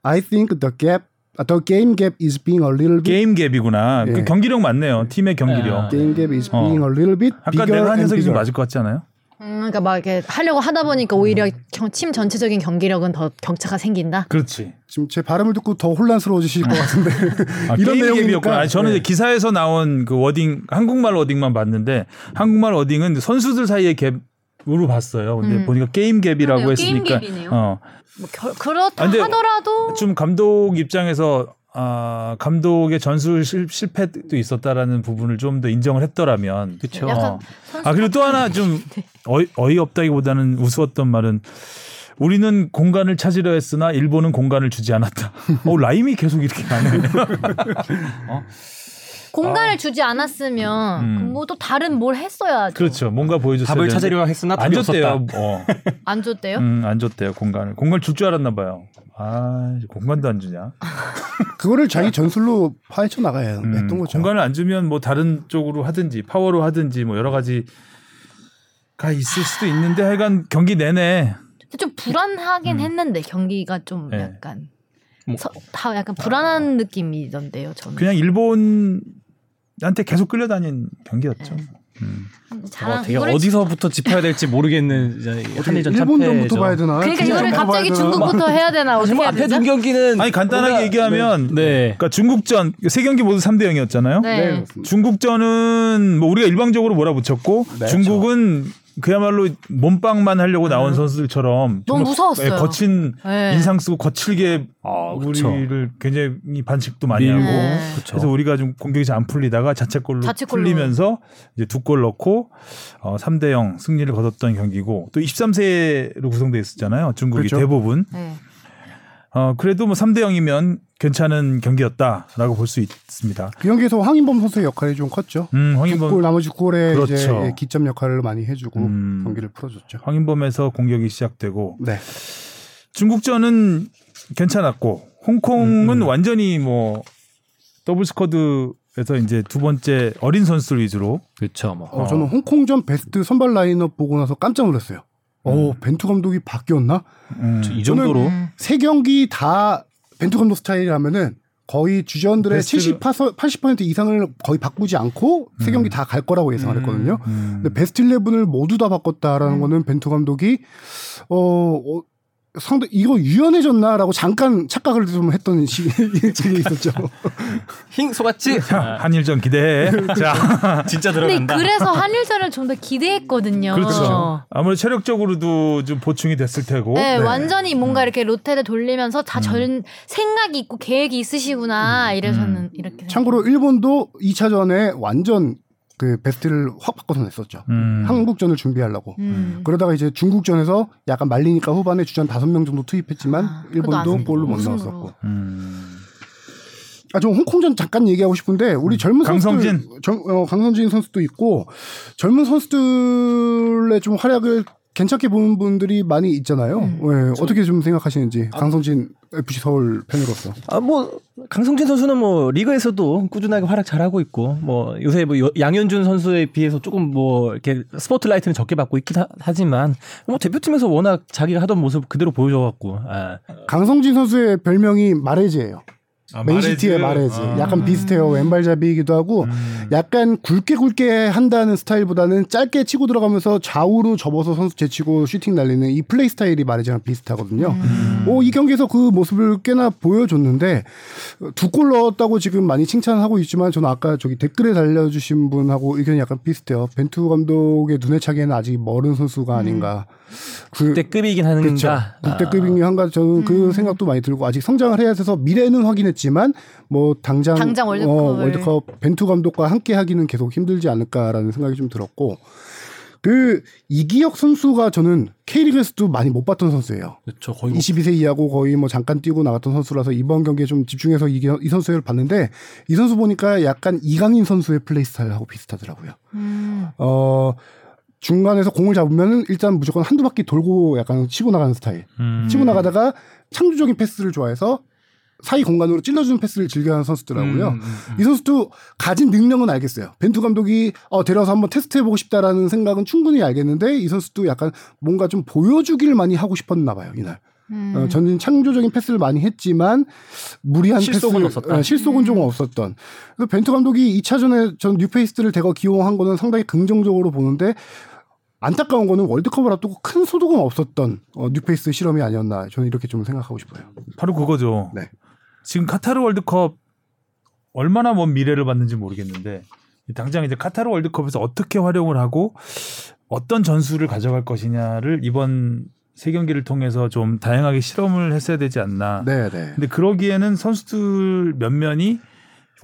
I think the gap the game gap is being a little bit 게임 갭이구나. 예. 그 경기력 맞네요. 팀의 경기력. game gap is 어. being a little bit 아까 내가 한 해석이 좀. 맞을 것 같지 않아요? 음, 그러니까 막 이렇게 하려고 하다 보니까 오히려 경- 팀 전체적인 경기력은 더 격차가 생긴다. 그렇지. 지금 제 발음을 듣고 더 혼란스러워지실 것 같은데 <laughs> 아, <laughs> 이런 갭이었구나. 아니, 저는 네. 이제 기사에서 나온 그 wording 한국말 wording만 봤는데 한국말 wording은 선수들 사이의 갭 으로 봤어요. 근데 음. 보니까 게임 갭이라고 그러네요. 했으니까 게임 갭이네요. 어. 뭐 결- 그렇다 아, 근데 하더라도 좀 감독 입장에서 아, 감독의 전술 실, 실패도 있었다라는 부분을 좀 더 인정을 했더라면 그렇죠. 어. 아 그리고 또 하나 좀 어이, 어이없다기보다는 우스웠던 말은 우리는 공간을 찾으려 했으나 일본은 공간을 주지 않았다. <laughs> 어 라임이 계속 이렇게 가네. <laughs> 공간을 주지 않았으면 음. 뭐 또 다른 뭘 했어야죠. 그렇죠. 뭔가 보여줬어야 답을 되는데 찾으려 했으나 안 답이 줬대요. 없었다. <laughs> 어. 안 줬대요? 음, 안 줬대요. 공간을. 공간 줄줄 알았나 봐요. 아, 이제 공간도 안 주냐. <laughs> 그거를 자기 전술로 파헤쳐 나가야 음, 했던 거죠. 공간을 안 주면 뭐 다른 쪽으로 하든지 파워로 하든지 뭐 여러 가지 가 있을 수도 있는데 하여간 경기 내내 좀 불안하긴 음. 했는데 경기가 좀 네. 약간 뭐- 서- 다 약간 불안한 느낌이던데요. 저는 그냥 일본 한테 계속 끌려다닌 경기였죠. 네. 음. 잘한 어, 되게 어디서부터 짚어야 될지 모르겠는 이제 한일전 일본전부터. 봐야 되나? 그러니까 이거를 갑자기 되나? 중국부터 해야 되나 어떻게 뭐 해야 앞에? 둔 경기는 아니 간단하게 우리가- 얘기하면 네. 그러니까 중국전 세 경기 모두 3대 0이었잖아요. 네. 네. 중국전은 뭐 우리가 일방적으로 몰아붙였고 네, 중국은 그야말로 몸빵만 하려고 나온 선수들처럼 너무 무서웠어요. 예, 거친 네. 인상 쓰고 거칠게 아. 우리를 굉장히 반칙도 많이 밀고. 하고 네. 그래서 우리가 좀 공격이 잘 안 풀리다가 자책골로 자책골로. 풀리면서 이제 두 골 넣고 어, 3대 0 승리를 거뒀던 경기고 또 23세로 구성돼 있었잖아요. 중국이 그렇죠. 대부분. 네. 어, 그래도 뭐 3대 0이면 괜찮은 경기였다라고 볼 수 있습니다. 그 경기에서 황인범 선수의 역할이 좀 컸죠. 음, 골 황인범 나머지 골에 그렇죠. 이제 예, 기점 역할을 많이 해주고 음. 경기를 풀어줬죠. 황인범에서 공격이 시작되고 네, 중국전은 괜찮았고 홍콩은 음, 음. 완전히 뭐 더블 스쿼드에서 이제 두 번째 어린 선수들 위주로 그렇죠. 뭐. 어, 저는 홍콩전 베스트 선발 라인업 보고 나서 깜짝 놀랐어요. 어, 벤투 감독이 바뀌었나? 음. 이 정도로 음. 세 경기 다 벤투 감독 스타일이라면은 거의 주전들의 베스트를- 70% 80% 이상을 거의 바꾸지 않고 세 경기 다갈 거라고 예상을 했거든요. 음. 근데 베스트 11을 모두 다 바꿨다라는 음. 거는 벤투 감독이 어, 어 상대 이거 유연해졌나라고 잠깐 착각을 좀 했던 시, <laughs> 시기 있었죠. <laughs> 힝 속았지. 자, 한일전 기대해. <laughs> 자, 진짜 근데 들어간다. 그래서 한일전을 좀 더 기대했거든요. 그렇죠. 아무래도 체력적으로도 좀 보충이 됐을 테고. 네, 네. 완전히 뭔가 이렇게 로테를 돌리면서 다전 생각이 있고 계획이 있으시구나 이래서는 이렇게 참고로 일본도 2차전에 완전 그 베스트를 확 바꿔서 냈었죠. 음. 한국전을 준비하려고. 음. 그러다가 이제 중국전에서 약간 말리니까 후반에 주전 5명 정도 투입했지만 아, 일본도 안 골로 못. 넣었었고. 음. 아, 저 홍콩전 잠깐 얘기하고 싶은데 우리 젊은 강성진. 선수들, 정, 어, 강성진 선수도 있고 젊은 선수들의 좀 활약을 괜찮게 보는 분들이 많이 있잖아요. 음. 예, 어떻게 좀 생각하시는지 강성진 FC 서울 팬으로서. 아 뭐 강성진 선수는 뭐 리그에서도 꾸준하게 활약 잘하고 있고 뭐 요새 뭐 여- 양현준 선수에 비해서 조금 뭐 이렇게 스포트라이트는 적게 받고 있긴 하, 하지만 뭐 대표팀에서 워낙 자기가 하던 모습 그대로 보여줘갖고 아, 강성진 선수의 별명이 마레즈예요. 아, 맨시티의 마레즈. 마레즈. 아. 약간 비슷해요. 왼발잡이이기도 하고 음. 약간 굵게 굵게 한다는 스타일보다는 짧게 치고 들어가면서 좌우로 접어서 선수 제치고 슈팅 날리는 이 플레이 스타일이 마레즈랑 비슷하거든요. 음. 오, 이 경기에서 그 모습을 꽤나 보여줬는데 두 골 넣었다고 지금 많이 칭찬하고 있지만 저는 아까 저기 댓글에 달려주신 분하고 의견이 약간 비슷해요. 벤투 감독의 눈에 차기에는 아직 멀은 선수가 아닌가. 그, 국대급이긴 그렇죠. 하는가. 국대급이긴 한가 저는 그 생각도 많이 들고 아직 성장을 해야 돼서 미래는 확인했지만 뭐 당장, 당장 월드컵을. 어, 월드컵 벤투 감독과 함께 하기는 계속 힘들지 않을까라는 생각이 좀 들었고 그 이기혁 선수가 저는 K리그에서도 많이 못 봤던 선수예요. 그렇죠. 거의 뭐 22세 이하고 거의 뭐 잠깐 뛰고 나갔던 선수라서 이번 경기에 좀 집중해서 이, 이 선수를 봤는데 이 선수 보니까 약간 이강인 선수의 플레이 스타일하고 비슷하더라고요. 음. 어 중간에서 공을 잡으면 일단 무조건 한두 바퀴 돌고 약간 치고 나가는 스타일. 음. 치고 나가다가 창조적인 패스를 좋아해서 사이 공간으로 찔러주는 패스를 즐겨하는 선수더라고요. 음, 음, 음. 이 선수도 가진 능력은 알겠어요. 벤투 감독이 어, 데려서 한번 테스트해보고 싶다라는 생각은 충분히 알겠는데 이 선수도 약간 뭔가 좀 보여주기를 많이 하고 싶었나 봐요 이날. 음. 어, 전진 창조적인 패스를 많이 했지만 무리한 실속은 패스, 없었다. 어, 실속은 좀 없었던. 그래서 벤투 감독이 2차전에 전 뉴페이스를 대거 기용한 거는 상당히 긍정적으로 보는데 안타까운 거는 월드컵을 앞두고 큰 소득은 없었던 어, 뉴페이스 실험이 아니었나 저는 이렇게 좀 생각하고 싶어요. 바로 그거죠. 네. 지금 카타르 월드컵 얼마나 먼 미래를 봤는지 모르겠는데 당장 이제 카타르 월드컵에서 어떻게 활용을 하고 어떤 전술을 가져갈 것이냐를 이번 세 경기를 통해서 좀 다양하게 실험을 했어야 되지 않나. 네, 네. 근데 그러기에는 선수들 면면이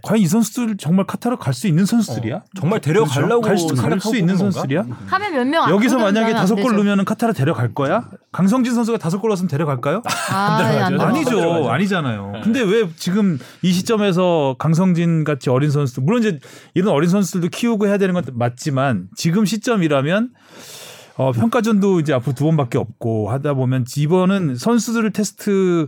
과연 이 선수들 정말 카타르 갈 수 있는 선수들이야? 정말 데려가려고 갈수 생각하고 있는? 선수들이야? 하면 몇 명 여기서 만약에 다섯 골 넣으면 카타르 데려갈 거야? 강성진 선수가 다섯 골 넣었으면 데려갈 까요 아, 네. 아니죠. 들어가죠. 아니잖아요. 네. 근데 왜 지금 이 시점에서 강성진 같이 어린 선수들 물론 이제 이런 어린 선수들도 키우고 해야 되는 건 맞지만 지금 시점이라면 어, 평가전도 이제 앞으로 두 번밖에 없고 하다 보면 이번은 선수들을 테스트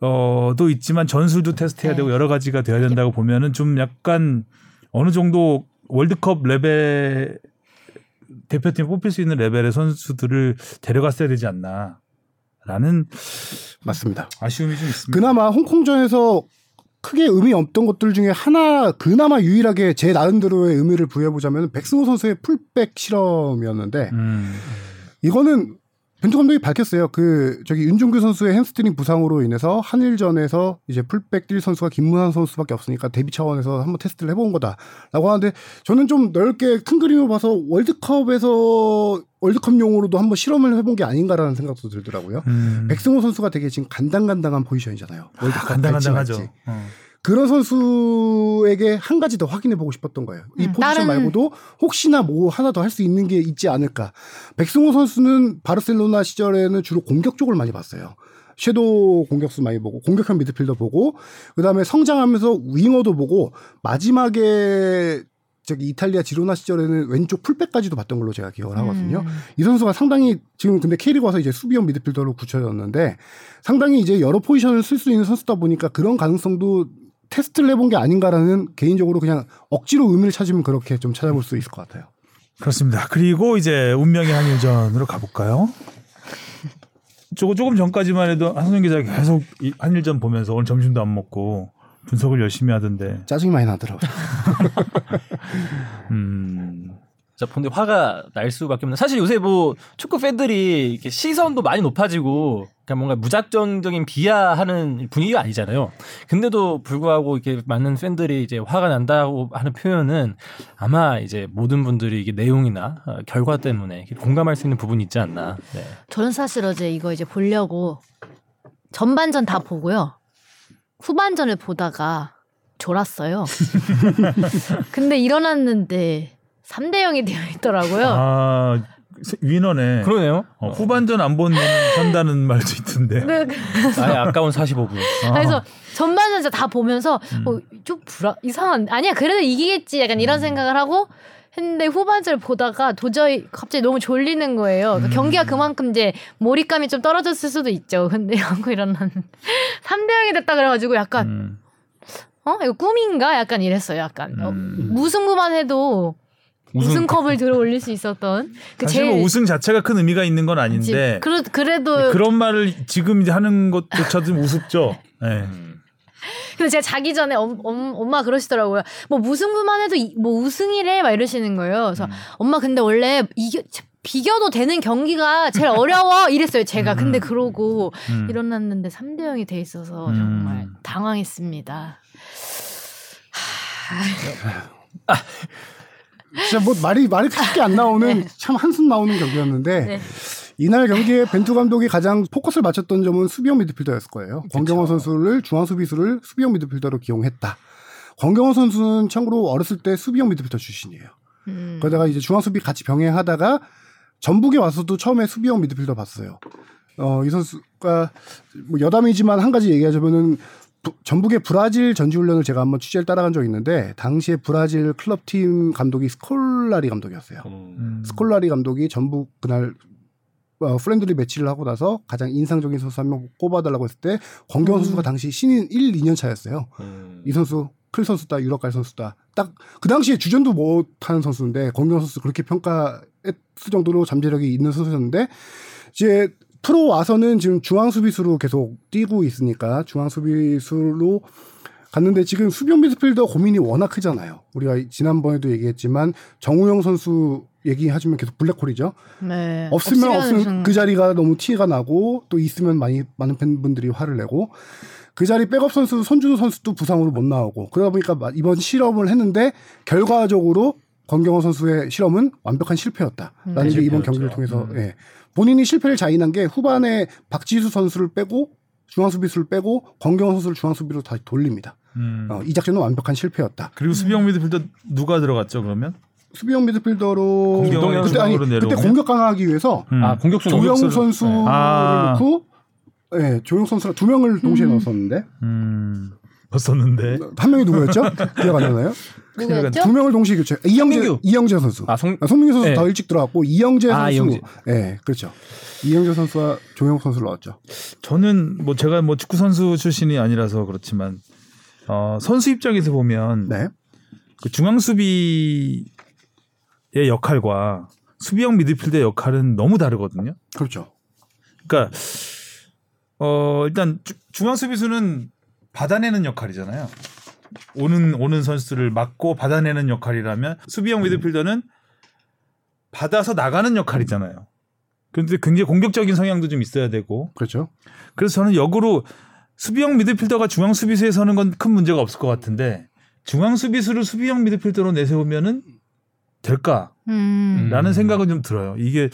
어도 있지만 전술도 테스트해야 네. 되고 여러 가지가 돼야 된다고 보면은 좀 약간 어느 정도 월드컵 레벨 대표팀 뽑힐 수 있는 레벨의 선수들을 데려갔어야 되지 않나라는 맞습니다. 아쉬움이 좀 있습니다. 그나마 홍콩전에서 크게 의미 없던 것들 중에 하나 그나마 유일하게 제 나름대로의 의미를 부여해보자면 백승호 선수의 풀백 실험이었는데 음. 이거는 벤투 감독이 밝혔어요. 그 저기 윤종규 선수의 햄스트링 부상으로 인해서 한일전에서 이제 풀백 뛸 선수가 김문환 선수밖에 없으니까 대비 차원에서 한번 테스트를 해본 거다라고 하는데 저는 좀 넓게 큰 그림을 봐서 월드컵에서 월드컵용으로도 한번 실험을 해본 게 아닌가라는 생각도 들더라고요. 음. 백승호 선수가 되게 지금 간당간당한 포지션이잖아요. 월드컵 간당간당하죠. 갈지 말지. 어. 그런 선수에게 한 가지 더 확인해 보고 싶었던 거예요. 이 음, 포지션 다른- 말고도 혹시나 뭐 하나 더 할 수 있는 게 있지 않을까. 백승호 선수는 바르셀로나 시절에는 주로 공격 쪽을 많이 봤어요. 섀도우 공격수 많이 보고 공격형 미드필더 보고 그다음에 성장하면서 윙어도 보고 마지막에 저기 이탈리아 지로나 시절에는 왼쪽 풀백까지도 봤던 걸로 제가 기억을 하거든요. 음. 이 선수가 상당히 지금 근데 K리그 와서 이제 수비형 미드필더로 굳혀졌는데 상당히 이제 여러 포지션을 쓸 수 있는 선수다 보니까 그런 가능성도 테스트를 해본 게 아닌가라는 개인적으로 그냥 억지로 의미를 찾으면 그렇게 좀 찾아볼 수 있을 것 같아요. 그렇습니다. 그리고 이제 운명의 한일전으로 가볼까요? 조금 조금 전까지만 해도 한성현 기자 계속 이 한일전 보면서 오늘 점심도 안 먹고 분석을 열심히 하던데. 짜증이 많이 나더라고요. <laughs> 음. 자, 근데 화가 날 수밖에 없는. 사실 요새 뭐 축구 팬들이 이렇게 시선도 많이 높아지고 그냥 뭔가 무작정적인 비하하는 분위기가 아니잖아요. 근데도 불구하고 이렇게 많은 팬들이 이제 화가 난다고 하는 표현은 아마 이제 모든 분들이 이게 내용이나 어, 결과 때문에 공감할 수 있는 부분이 있지 않나. 네. 저는 사실 어제 이거 이제 보려고 전반전 다 보고요. 후반전을 보다가 졸았어요. <laughs> 근데 일어났는데 3대 0이 되어 있더라고요. 아 위너네. 그러네요. 어, 후반전 안 보면 <laughs> 산다는 말도 있던데. 네, 아예 아까운 45분. 그래서 전반전 진짜 다 보면서 음. 어, 좀 불안 이상한 아니야 그래도 이기겠지 약간 이런 생각을 하고 했는데 후반전을 보다가 도저히 갑자기 너무 졸리는 거예요. 그러니까 음. 경기가 그만큼 이제 몰입감이 좀 떨어졌을 수도 있죠. 근데 <laughs> 하고 일어나는 3대 0이 됐다 그래가지고 약간 음. 어 이거 꿈인가 약간 이랬어요. 약간 어, 음. 무승부만 해도 우승 컵을 들어 올릴 수 있었던 그 사실 뭐 우승 자체가 큰 의미가 있는 건 아닌데 그래, 그래도 그런 말을 지금 이제 하는 것조차도 좀 우습죠. 네. 근데 제가 자기 전에 엄, 엄, 엄마 그러시더라고요. 뭐 무승부만 해도 이- 뭐 우승이래 막 이러시는 거예요. 그래서 음. 엄마 근데 원래 이겨 비겨도 되는 경기가 제일 어려워 <laughs> 이랬어요. 제가 근데 그러고 음. 일어났는데 3대 0이 돼 있어서 음. 정말 당황했습니다. <laughs> 진짜 뭐 말이 말이 쉽게 안 나오는 <laughs> 참 한숨 나오는 경기였는데 네. 이날 경기에 벤투 감독이 가장 포커스를 맞췄던 점은 수비형 미드필더였을 거예요. 권경원 선수를 중앙 수비수를 수비형 미드필더로 기용했다. 권경원 선수는 참고로 어렸을 때 수비형 미드필더 출신이에요. 음. 그러다가 이제 중앙 수비 같이 병행하다가 전북에 와서도 처음에 수비형 미드필더 봤어요. 어, 이 선수가 뭐 여담이지만 한 가지 얘기하자면은 부- 전북의 브라질 전지훈련을 제가 한번 취재를 따라간 적이 있는데 당시에 브라질 클럽팀 감독이 스콜라리 감독이었어요. 음. 스콜라리 감독이 전북 그날 어, friendly match를 하고 나서 가장 인상적인 선수 한 명 꼽아달라고 했을 때 권경원 선수가 당시 신인 1, 2년 차였어요. 음. 이 선수 클 선수다 유럽 갈 선수다 딱 그 당시에 주전도 못하는 선수인데 권경 선수 그렇게 평가했을 정도로 잠재력이 있는 선수였는데 이제 프로 와서는 지금 중앙 수비수로 계속 뛰고 있으니까 중앙 수비수로 갔는데 지금 수비형 미드필더 고민이 워낙 크잖아요. 우리가 지난번에도 얘기했지만 정우영 선수 얘기하시면 계속 블랙홀이죠. 네. 없으면 없으면 좀- 그 자리가 너무 티가 나고 또 있으면 많이 많은 팬분들이 화를 내고 그 자리 백업 선수 손준호 선수도 부상으로 못 나오고 그러다 보니까 마- 이번 실험을 했는데 결과적으로 권경원 선수의 실험은 완벽한 실패였다라는 게 이번 실패였죠. 경기를 통해서 음. 예. 본인이 실패를 자인한 게 후반에 박지수 선수를 빼고 중앙 수비수를 빼고 권경원 선수를 중앙 수비로 다시 돌립니다. 음. 어, 이 작전은 완벽한 실패였다. 그리고 수비형 미드필더 누가 들어갔죠 그러면? 수비형 미드필더로 공격을 그때 아니 중앙으로 그때 내려오면? 공격 강화하기 위해서 음. 아 공격수 조영 공격수를- 선수를 네. 아. 넣고 예, 조영 선수랑 두 명을 동시에 음. 넣었었는데 음. 벗었는데. 한 명이 누구였죠? 기억 안 나나요? <laughs> 누구였죠? 두 명을 동시에 교체. 이영재 송민규. 이영재 선수. 아, 송- 아, 송민규 선수 네. 더 일찍 들어갔고 이영재 아, 선수. 이영재. 예, 그렇죠. 이영재 선수와 조영 선수를 넣었죠. 저는 뭐 제가 뭐 축구 선수 출신이 아니라서 그렇지만 어, 선수 입장에서 보면 네. 그 중앙 수비의 역할과 수비형 미드필더의 역할은 너무 다르거든요. 그렇죠. 그러니까 어 일단 주- 중앙 수비수는 받아내는 역할이잖아요. 오는 오는 선수를 막고 받아내는 역할이라면 수비형 미드필더는 받아서 나가는 역할이잖아요. 그런데 굉장히 공격적인 성향도 좀 있어야 되고 그렇죠. 그래서 저는 역으로 수비형 미드필더가 중앙 수비수에 서는 건 큰 문제가 없을 것 같은데 중앙 수비수를 수비형 미드필더로 내세우면은 될까라는 음. 음. 생각은 좀 들어요. 이게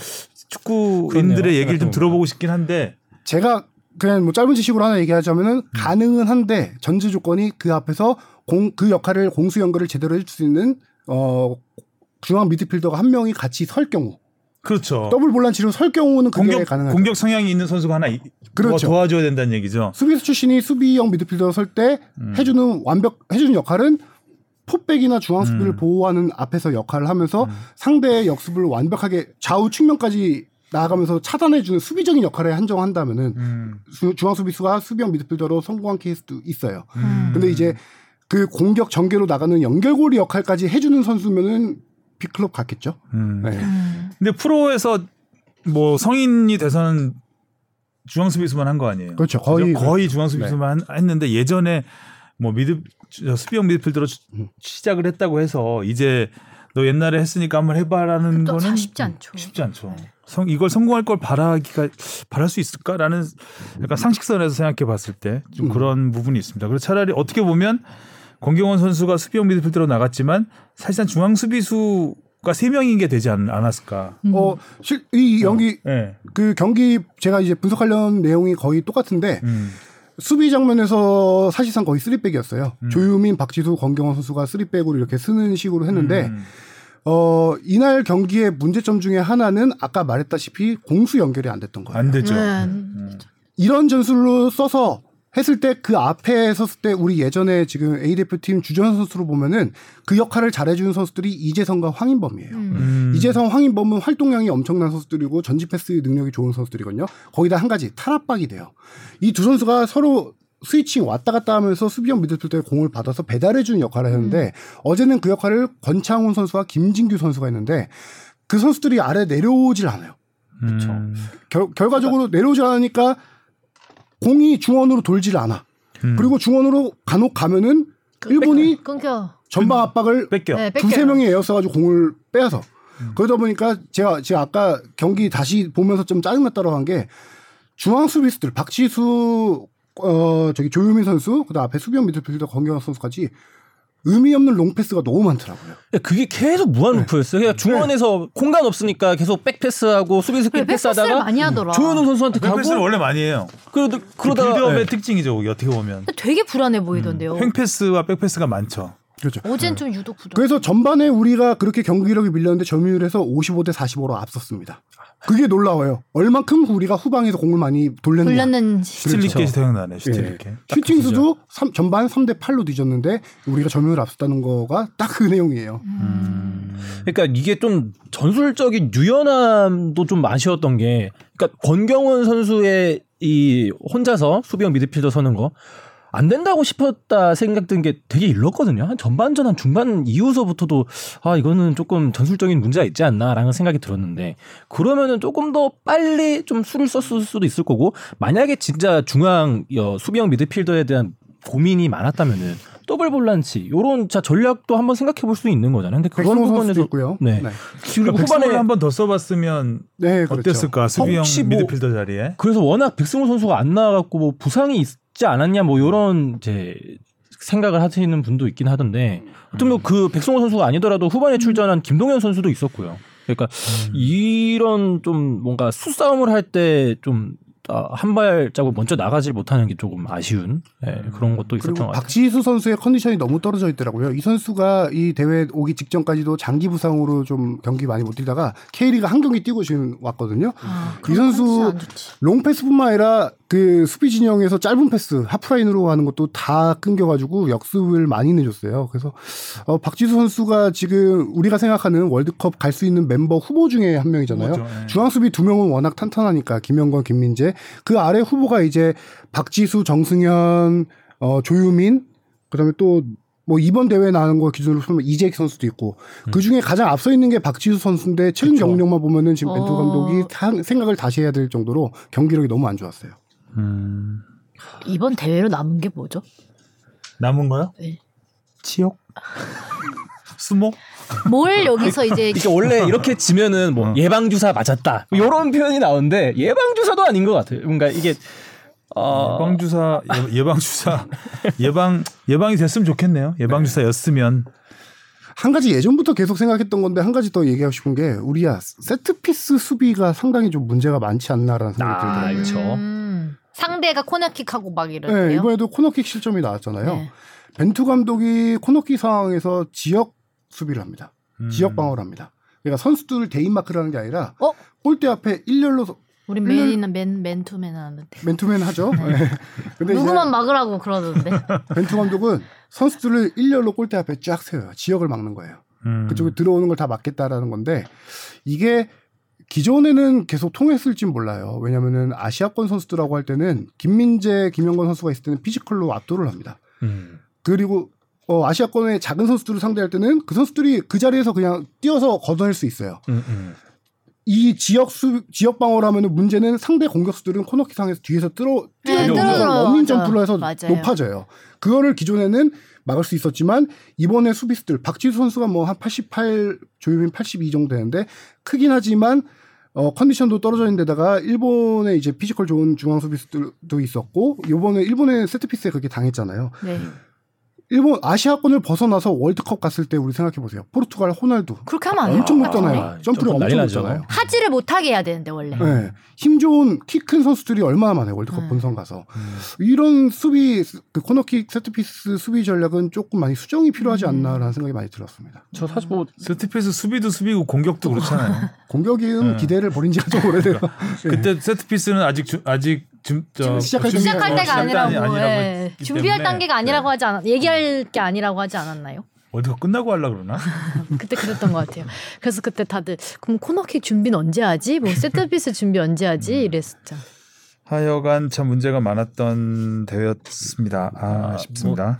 축구인들의. 얘기를 좀. 들어보고 싶긴 한데 제가 그냥 뭐 짧은 지식으로 하나 얘기하자면은 음. 가능은 한데 전제 조건이 그 앞에서 공 그 역할을 공수 연결을 제대로 해줄 수 있는 어 중앙 미드필더가 한 명이 같이 설 경우 그렇죠. 더블 볼란치로 설 경우는 공격 가능하죠. 공격 성향이 있는 선수가 하나 이- 그렇죠. 도와, 줘야 된다는 얘기죠. 수비수 출신이 수비형 미드필더 설때 음. 해주는 완벽 해주는 역할은 포백이나 중앙 수비를 음. 보호하는 앞에서 역할을 하면서 상대의 역습을 완벽하게 좌우 측면까지 나아가면서 차단해주는 수비적인 역할에 한정한다면은 음. 수- 중앙 수비수가 수비형 미드필더로 성공한 케이스도 있어요. 음. 근데 이제 그 공격 전개로 나가는 연결고리 역할까지 해주는 선수면은 빅클럽 갔겠죠. 음. 네. 음. 근데 프로에서 뭐 성인이 돼서는 중앙 수비수만 한 거 아니에요? 그렇죠. 거의 그죠? 거의 중앙 수비수만 한- 했는데 예전에 뭐 미드 저 수비형 미드필더로 시- 음. 시작을 했다고 해서 이제 너 옛날에 했으니까 한번 해봐라는 또 거는 쉽지 않죠. 쉽지 않죠. 성, 이걸 성공할 걸 바라기가 바랄 수 있을까라는 약간 상식선에서 생각해 봤을 때좀 음. 그런 부분이 있습니다. 그래서 차라리 어떻게 보면 권경원 선수가 수비형 미드필더로 나갔지만 사실상 중앙 수비수가 세 명인 게 되지 않, 않았을까. 음. 어, 실, 이 연기 네. 그 경기 제가 이제 분석하려는 내용이 거의 똑같은데 음. 수비 장면에서 사실상 거의 쓰리백이었어요. 음. 조유민, 박지수, 권경원 선수가 쓰리백으로 이렇게 쓰는 식으로 했는데 음. 어 이날 경기의 문제점 중에 하나는 아까 말했다시피 공수 연결이 안 됐던 거예요. 안 되죠. 네. 음. 이런 전술로 써서 했을 때 그 앞에 섰을 때 우리 예전에 지금 A 대표팀 주전 선수로 보면은 그 역할을 잘해주는 선수들이 이재성과 황인범이에요. 음. 음. 이재성, 황인범은 활동량이 엄청난 선수들이고 전지 패스 능력이 좋은 선수들이거든요. 거기다 한 가지 탈압박이 돼요. 이 두 선수가 서로 스위칭 왔다 갔다 하면서 수비형 미드필더의 공을 받아서 배달해 주는 역할을 했는데 어제는 그 역할을 권창훈 선수와 김진규 선수가 했는데 그 선수들이 아래 내려오질 않아요. 음. 결, 결과적으로 내려오질 않으니까 공이 중원으로 돌질 않아. 음. 그리고 중원으로 간혹 가면은 일본이 끊겨. 전방 압박을 뺏겨. 네, 두세. 명이 에어써가지고 공을 빼서 그러다 보니까 제가 제가 아까 경기 다시 보면서 좀 짜증났다고 한 게 중앙 수비수들 박지수 어 저기 조유민 선수 그다음 앞에 수비형 미드필더 권경환 선수까지 의미 없는 롱패스가 너무 많더라고요. 그게 계속 무한 네. 루프였어요. 그냥 중원에서 공간 없으니까 계속 백패스하고 수비수끼리 그래, 백패스를 패스하다가 많이 하더라. 조현우 선수한테 가고 횡패스를 원래 많이 해요. 그러다 그 build-up의 네. 특징이죠. 어떻게 보면 되게 불안해 보이던데요. 횡패스와 백패스가 많죠. 그렇죠. 어젠 좀 유독 부담. 그래서 전반에 우리가 그렇게 경기력이 밀렸는데 점유율에서 55대 45로 앞섰습니다. 그게 놀라워요. 얼만큼 우리가 후방에서 공을 많이 돌렸느냐. 돌렸는 슈틸리케가 생각나네. 슈틸리케. 예. 슈팅 수도 삼- 전반 3대 8로 뒤졌는데 우리가 점유율 앞섰다는 거가 딱 그 내용이에요. 그러니까 이게 좀 전술적인 유연함도 좀 아쉬웠던 게 그러니까 권경원 선수의 이 혼자서 수비형 미드필더 서는 거 안 된다고 싶었다 생각든 게 되게 일렀거든요. 한 전반전 한 중반 이후서부터도 아 이거는 조금 전술적인 문제가 있지 않나라는 생각이 들었는데 그러면은 조금 더 빨리 좀 수를 썼을 수도 있을 거고 만약에 진짜 중앙 어, 수비형 미드필더에 대한 고민이 많았다면은 더블 볼란치 요런 자 전략도 한번 생각해 볼 수 있는 거잖아요. 근데 그런 백승호 선수도 부분에서 있고요. 네. 네. 그리고 후반에 후반에 한 번 더 써봤으면 네, 그렇죠. 어땠을까? 수비형 뭐- 미드필더 자리에. 그래서 워낙 백승호 선수가 안 나와갖고 뭐 부상이 있 지 않았냐 뭐 요런 이제 생각을 하시는 분도 있긴 하던데 하여튼 뭐 그 백승호 선수가 아니더라도 후반에 출전한 김동현 선수도 있었고요. 그러니까 이런 좀 뭔가 수싸움을 할 때좀 아, 한 발자국 먼저 나가질 못하는 게 조금 아쉬운 예, 그런 것도 있었던 그리고 것 같아요. 박지수 선수의 컨디션이 너무 떨어져 있더라고요. 이 선수가 이 대회 오기 직전까지도 장기 부상으로 좀 경기 많이 못 뛰다가 K리그 한 경기 뛰고 지금 왔거든요. 아, 이 선수. 롱패스뿐만 아니라 그 수비 진영에서 짧은 패스 하프라인으로 하는 것도 다 끊겨가지고 역습을 많이 내줬어요. 그래서 어, 박지수 선수가 지금 우리가 생각하는 월드컵 갈 수 있는 멤버 후보 중에 한 명이잖아요. 후보죠, 네. 중앙 수비 두 명은 워낙 탄탄하니까 김영건, 김민재 그 아래 후보가 이제 박지수, 정승현, 어, 조유민 그다음에 또 뭐 이번 대회 나는 거 기준으로 보면 이재익 선수도 있고 그 중에 가장 앞서 있는 게 박지수 선수인데 최근 그쵸. 경력만 보면은 지금 벤투 어. 감독이 사- 생각을 다시 해야 될 정도로 경기력이 너무 안 좋았어요. 음. 이번 대회로 남은 게 뭐죠? 남은 거요? 네. 치욕? <laughs> 수목? 뭘 여기서 이제 <laughs> 이게 원래 이렇게 지면은 뭐 어. 예방 주사 맞았다 뭐 이런 표현이 나오는데 예방 주사도 아닌 것 같아요. 뭔가 이게 어, 예방 주사 예방 주사 예방 예방이 됐으면 좋겠네요. 예방 주사였으면 한 가지 예전부터 계속 생각했던 건데 한 가지 더 얘기하고 싶은 게 우리야 세트 피스 수비가 상당히 좀 문제가 많지 않나라는 생각이 아, 들더라고요. 그렇죠. 음, 상대가 코너킥하고 막 네, 이러네요. 이번에도 코너킥 실점이 나왔잖아요. 네. 벤투 감독이 코너킥 상황에서 지역 수비를 합니다. 음. 지역 방어를 합니다. 그러니까 선수들을 대인 마크를 하는 게 아니라 어? 골대 앞에 일렬로 우리 맨이는 맨 맨투맨 하는데 맨투맨 하죠. 네. 근데 이제 누구만 막으라고 그러던데. <laughs> 벤투 감독은 선수들을 일렬로 골대 앞에 쫙 세워요. 지역을 막는 거예요. 음. 그쪽에 들어오는 걸 다 막겠다라는 건데 이게 기존에는 계속 통했을진 몰라요. 왜냐면은 아시아권 선수들하고 할 때는 김민재, 김영권 선수가 있을 때는 physical로 압도를 합니다. 음. 그리고 어, 아시아권의 작은 선수들을 상대할 때는 그 선수들이 그 자리에서 그냥 뛰어서 걷어낼 수 있어요. 음, 음. 이 지역 수 지역 방어를 하면은 문제는 상대 공격수들은 코너킥 상에서 뒤에서 뛰어 뛰어요. 러닝 맞아. 점프를 해서 맞아요. 높아져요. 그거를 기존에는 막을 수 있었지만 이번에 수비수들 박지수 선수가 뭐 한 88, 조유민 82 정도 되는데 크긴 하지만 어 컨디션도 떨어져 있는 데다가 일본의 이제 physical 좋은 중앙 수비수들도 있었고 이번에 일본의 세트피스에 그렇게 당했잖아요. 네. 일본 아시아권을 벗어나서 월드컵 갔을 때 우리 생각해 보세요. 포르투갈 호날두 그렇게 하면 안 돼요. 엄청 높잖아요. 아, 점프를 엄청. 높잖아요. 하지를 못하게 해야 되는데 원래. 네. 힘 좋은 키 큰 선수들이 얼마나 많아요 월드컵 음. 본선 가서 이런 수비 그 코너킥 세트피스 수비 전략은 조금 많이 수정이 필요하지 않나라는 생각이 많이 들었습니다. 저 사실 뭐 세트피스 수비도 수비고 공격도 그렇잖아요. <laughs> 공격은 네. 기대를 버린 지가 좀 오래돼요. 그때 세트피스는 아직 주, 아직 좀 저, 시작할 준비- 시작할 어, 때가 아니라고, 아니라고 예. 준비할. 단계가 아니라고 하지 않았 얘기할 게 아니라고 하지 않았나요? 어디가 끝나고 하려 그러나? <laughs> 그때 그랬던 것 같아요. 그래서 그때 다들 그럼 코너킥 준비는 언제 하지? 뭐 세트피스 준비 언제 하지? 이랬었죠. 하여간 참 문제가 많았던 대회였습니다. 아, 아, 아쉽습니다. 뭐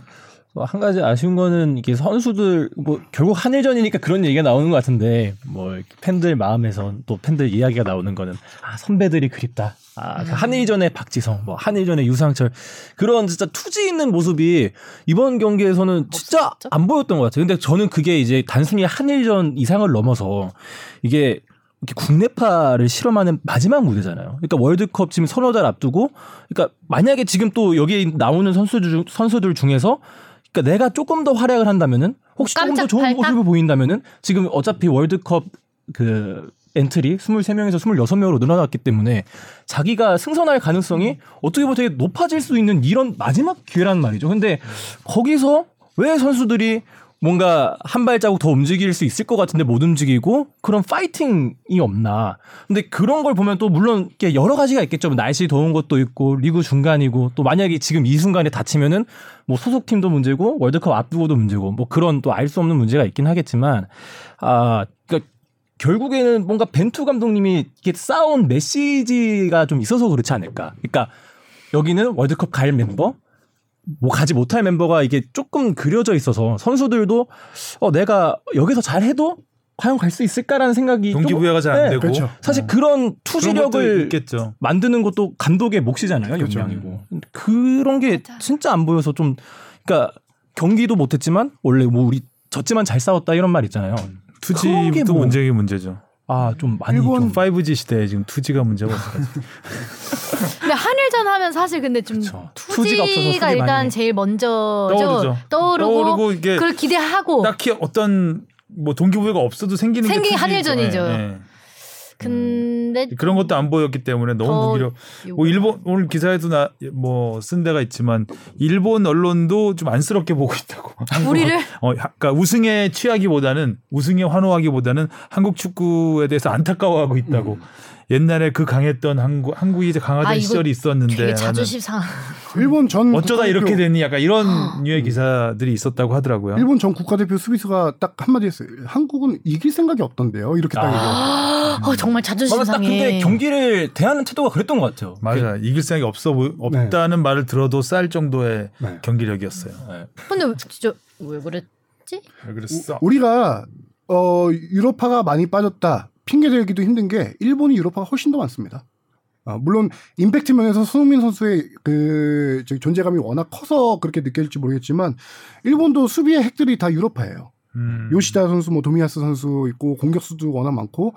한 가지 아쉬운 거는 이게 선수들 뭐 결국 한일전이니까 그런 얘기가 나오는 것 같은데 뭐 팬들 마음에서 또 팬들 이야기가 나오는 거는 아 선배들이 그립다. 아그 한일전의 박지성, 뭐 한일전의 유상철 그런 진짜 투지 있는 모습이 이번 경기에서는 진짜? 안 보였던 것 같아요. 근데 저는 그게 이제 단순히 한일전 이상을 넘어서 이게 이렇게 국내파를 실험하는 마지막 무대잖아요. 그러니까 월드컵 지금 서너 달 앞두고, 그러니까 만약에 지금 또 여기 나오는 선수들 중, 선수들 중에서, 그러니까 내가 조금 더 활약을 한다면은 혹시 조금 더 좋은 발탁? 모습을 보인다면은 지금 어차피 월드컵 그 엔트리 23명에서 26명으로 늘어났기 때문에 자기가 승선할 가능성이 어떻게 보면 되게 높아질 수 있는 이런 마지막 기회란 말이죠. 근데 거기서 왜 선수들이 뭔가 한 발자국 더 움직일 수 있을 것 같은데 못 움직이고 그런 파이팅이 없나. 근데 그런 걸 보면 또 물론 여러 가지가 있겠죠. 뭐 날씨 더운 것도 있고 리그 중간이고 또 만약에 지금 이 순간에 다치면은 뭐 소속팀도 문제고 월드컵 앞두고도 문제고 뭐 그런 또 알 수 없는 문제가 있긴 하겠지만 아 그러니까 결국에는 뭔가 벤투 감독님이 이렇게 쌓아온 메시지가 좀 있어서 그렇지 않을까. 그러니까 여기는 월드컵 갈 멤버, 뭐 가지 못할 멤버가 이게 조금 그려져 있어서 선수들도 어 내가 여기서 잘해도 과연 갈 수 있을까라는 생각이 좀- 동기부여가 잘안 네, 되고 그렇죠. 사실 어. 그런 그런 투지력을 있겠죠. 만드는 것도 감독의 몫이잖아요, 그렇죠. 역량이고. 그런 게 진짜 안 보여서 좀 그러니까 경기도 못했지만 원래 뭐 우리 졌지만 잘 싸웠다 이런 말 있잖아요. 그런 게 투지도 뭐- 문제긴 문제죠. 아 좀 많이 일본 좀 5G 시대에 지금 투지가 문제가 없어가지고. <laughs> 근데 한일전 하면 사실 근데 좀 그쵸. 투지가 투지가, 없어서 속이 일단 많이 제일 먼저 떠오르죠. 떠오르고, 떠오르고 이게 그걸 기대하고 딱히 어떤 뭐 동기부여가 없어도 생기는 게 생긴. 한일전이죠. 예, 예. 근 데 그런 것도 안 보였기 때문에 너무 더 무기력. 뭐 일본 오늘 기사에도 나 뭐 쓴 데가 있지만 일본 언론도 좀 안쓰럽게 보고 있다고. 우리를 <laughs> 어, 하- 그러니까 우승에 취하기보다는 우승에 환호하기보다는 한국 축구에 대해서 안타까워하고 있다고. 옛날에 그 강했던 한국 한국이 이제 강화된 아, 시절이 있었는데 되게 자존심 상한 일본 전 어쩌다 국가대표- 이렇게 됐니? 약간 이런 류의 기사들이 있었다고 하더라고요. 일본 전 국가대표 수비수가 딱 한마디 했어요. 한국은 이길 생각이 없던데요. 이렇게 딱 아. 얘기해요. 어, 정말 자존심 맞아 딱 상해. 근데 경기를 대하는 태도가 그랬던 것 같아요. 맞아. 이길 생각이 없어 보- 없다는 말을 들어도 쌀 정도의 네. 경기력이었어요. 네. 근데 진짜 왜 그랬지? 왜 그랬어? 우리가 어 유로파가 많이 빠졌다 핑계 대기도 힘든 게 일본이 유로파가 훨씬 더 많습니다. 아, 물론 임팩트 면에서 손흥민 선수의 그 존재감이 워낙 커서 그렇게 느껴질지 모르겠지만 일본도 수비의 핵들이 다 유로파예요. 음. 요시다 선수, 뭐 도미야스 선수 있고 공격수도 워낙 많고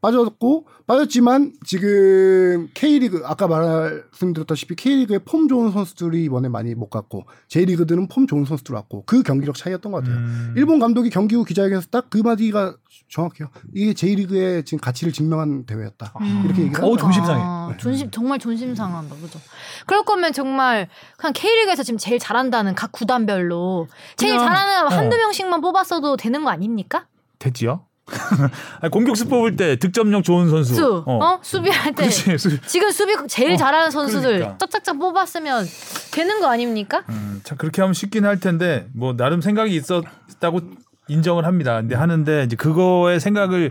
빠졌고 빠졌지만 지금 K리그 아까 말씀드렸다시피 K리그에 폼 좋은 선수들이 이번에 많이 못 갔고 J리그들은 폼 좋은 선수들 왔고 그 경기력 차이였던 것 같아요. 음. 일본 감독이 경기 후 기자회견에서 딱 그 마디가 정확해요. 이게 J리그의 지금 가치를 증명한 대회였다. 이렇게 얘기를 어. 존심 상해. 아, 네. 존심 정말 존심 상한다, 그죠? 그럴 거면 정말 그냥 K리그에서 지금 제일 잘한다는 각 구단별로 제일 그냥, 잘하는 어. 한두 명씩만 뽑았어도 되는 거 아닙니까? 됐지요? <laughs> 공격수 뽑을 때 득점력 좋은 선수. 수, 어, 수비할 때 그렇지. 수- 지금 수비 제일 어, 잘하는 선수들 그러니까. 짝짝짝 뽑았으면 되는 거 아닙니까? 음, 참 그렇게 하면 쉽긴 할 텐데 뭐 나름 생각이 있었다고 인정을 합니다. 근데 하는데 이제 그거의 생각을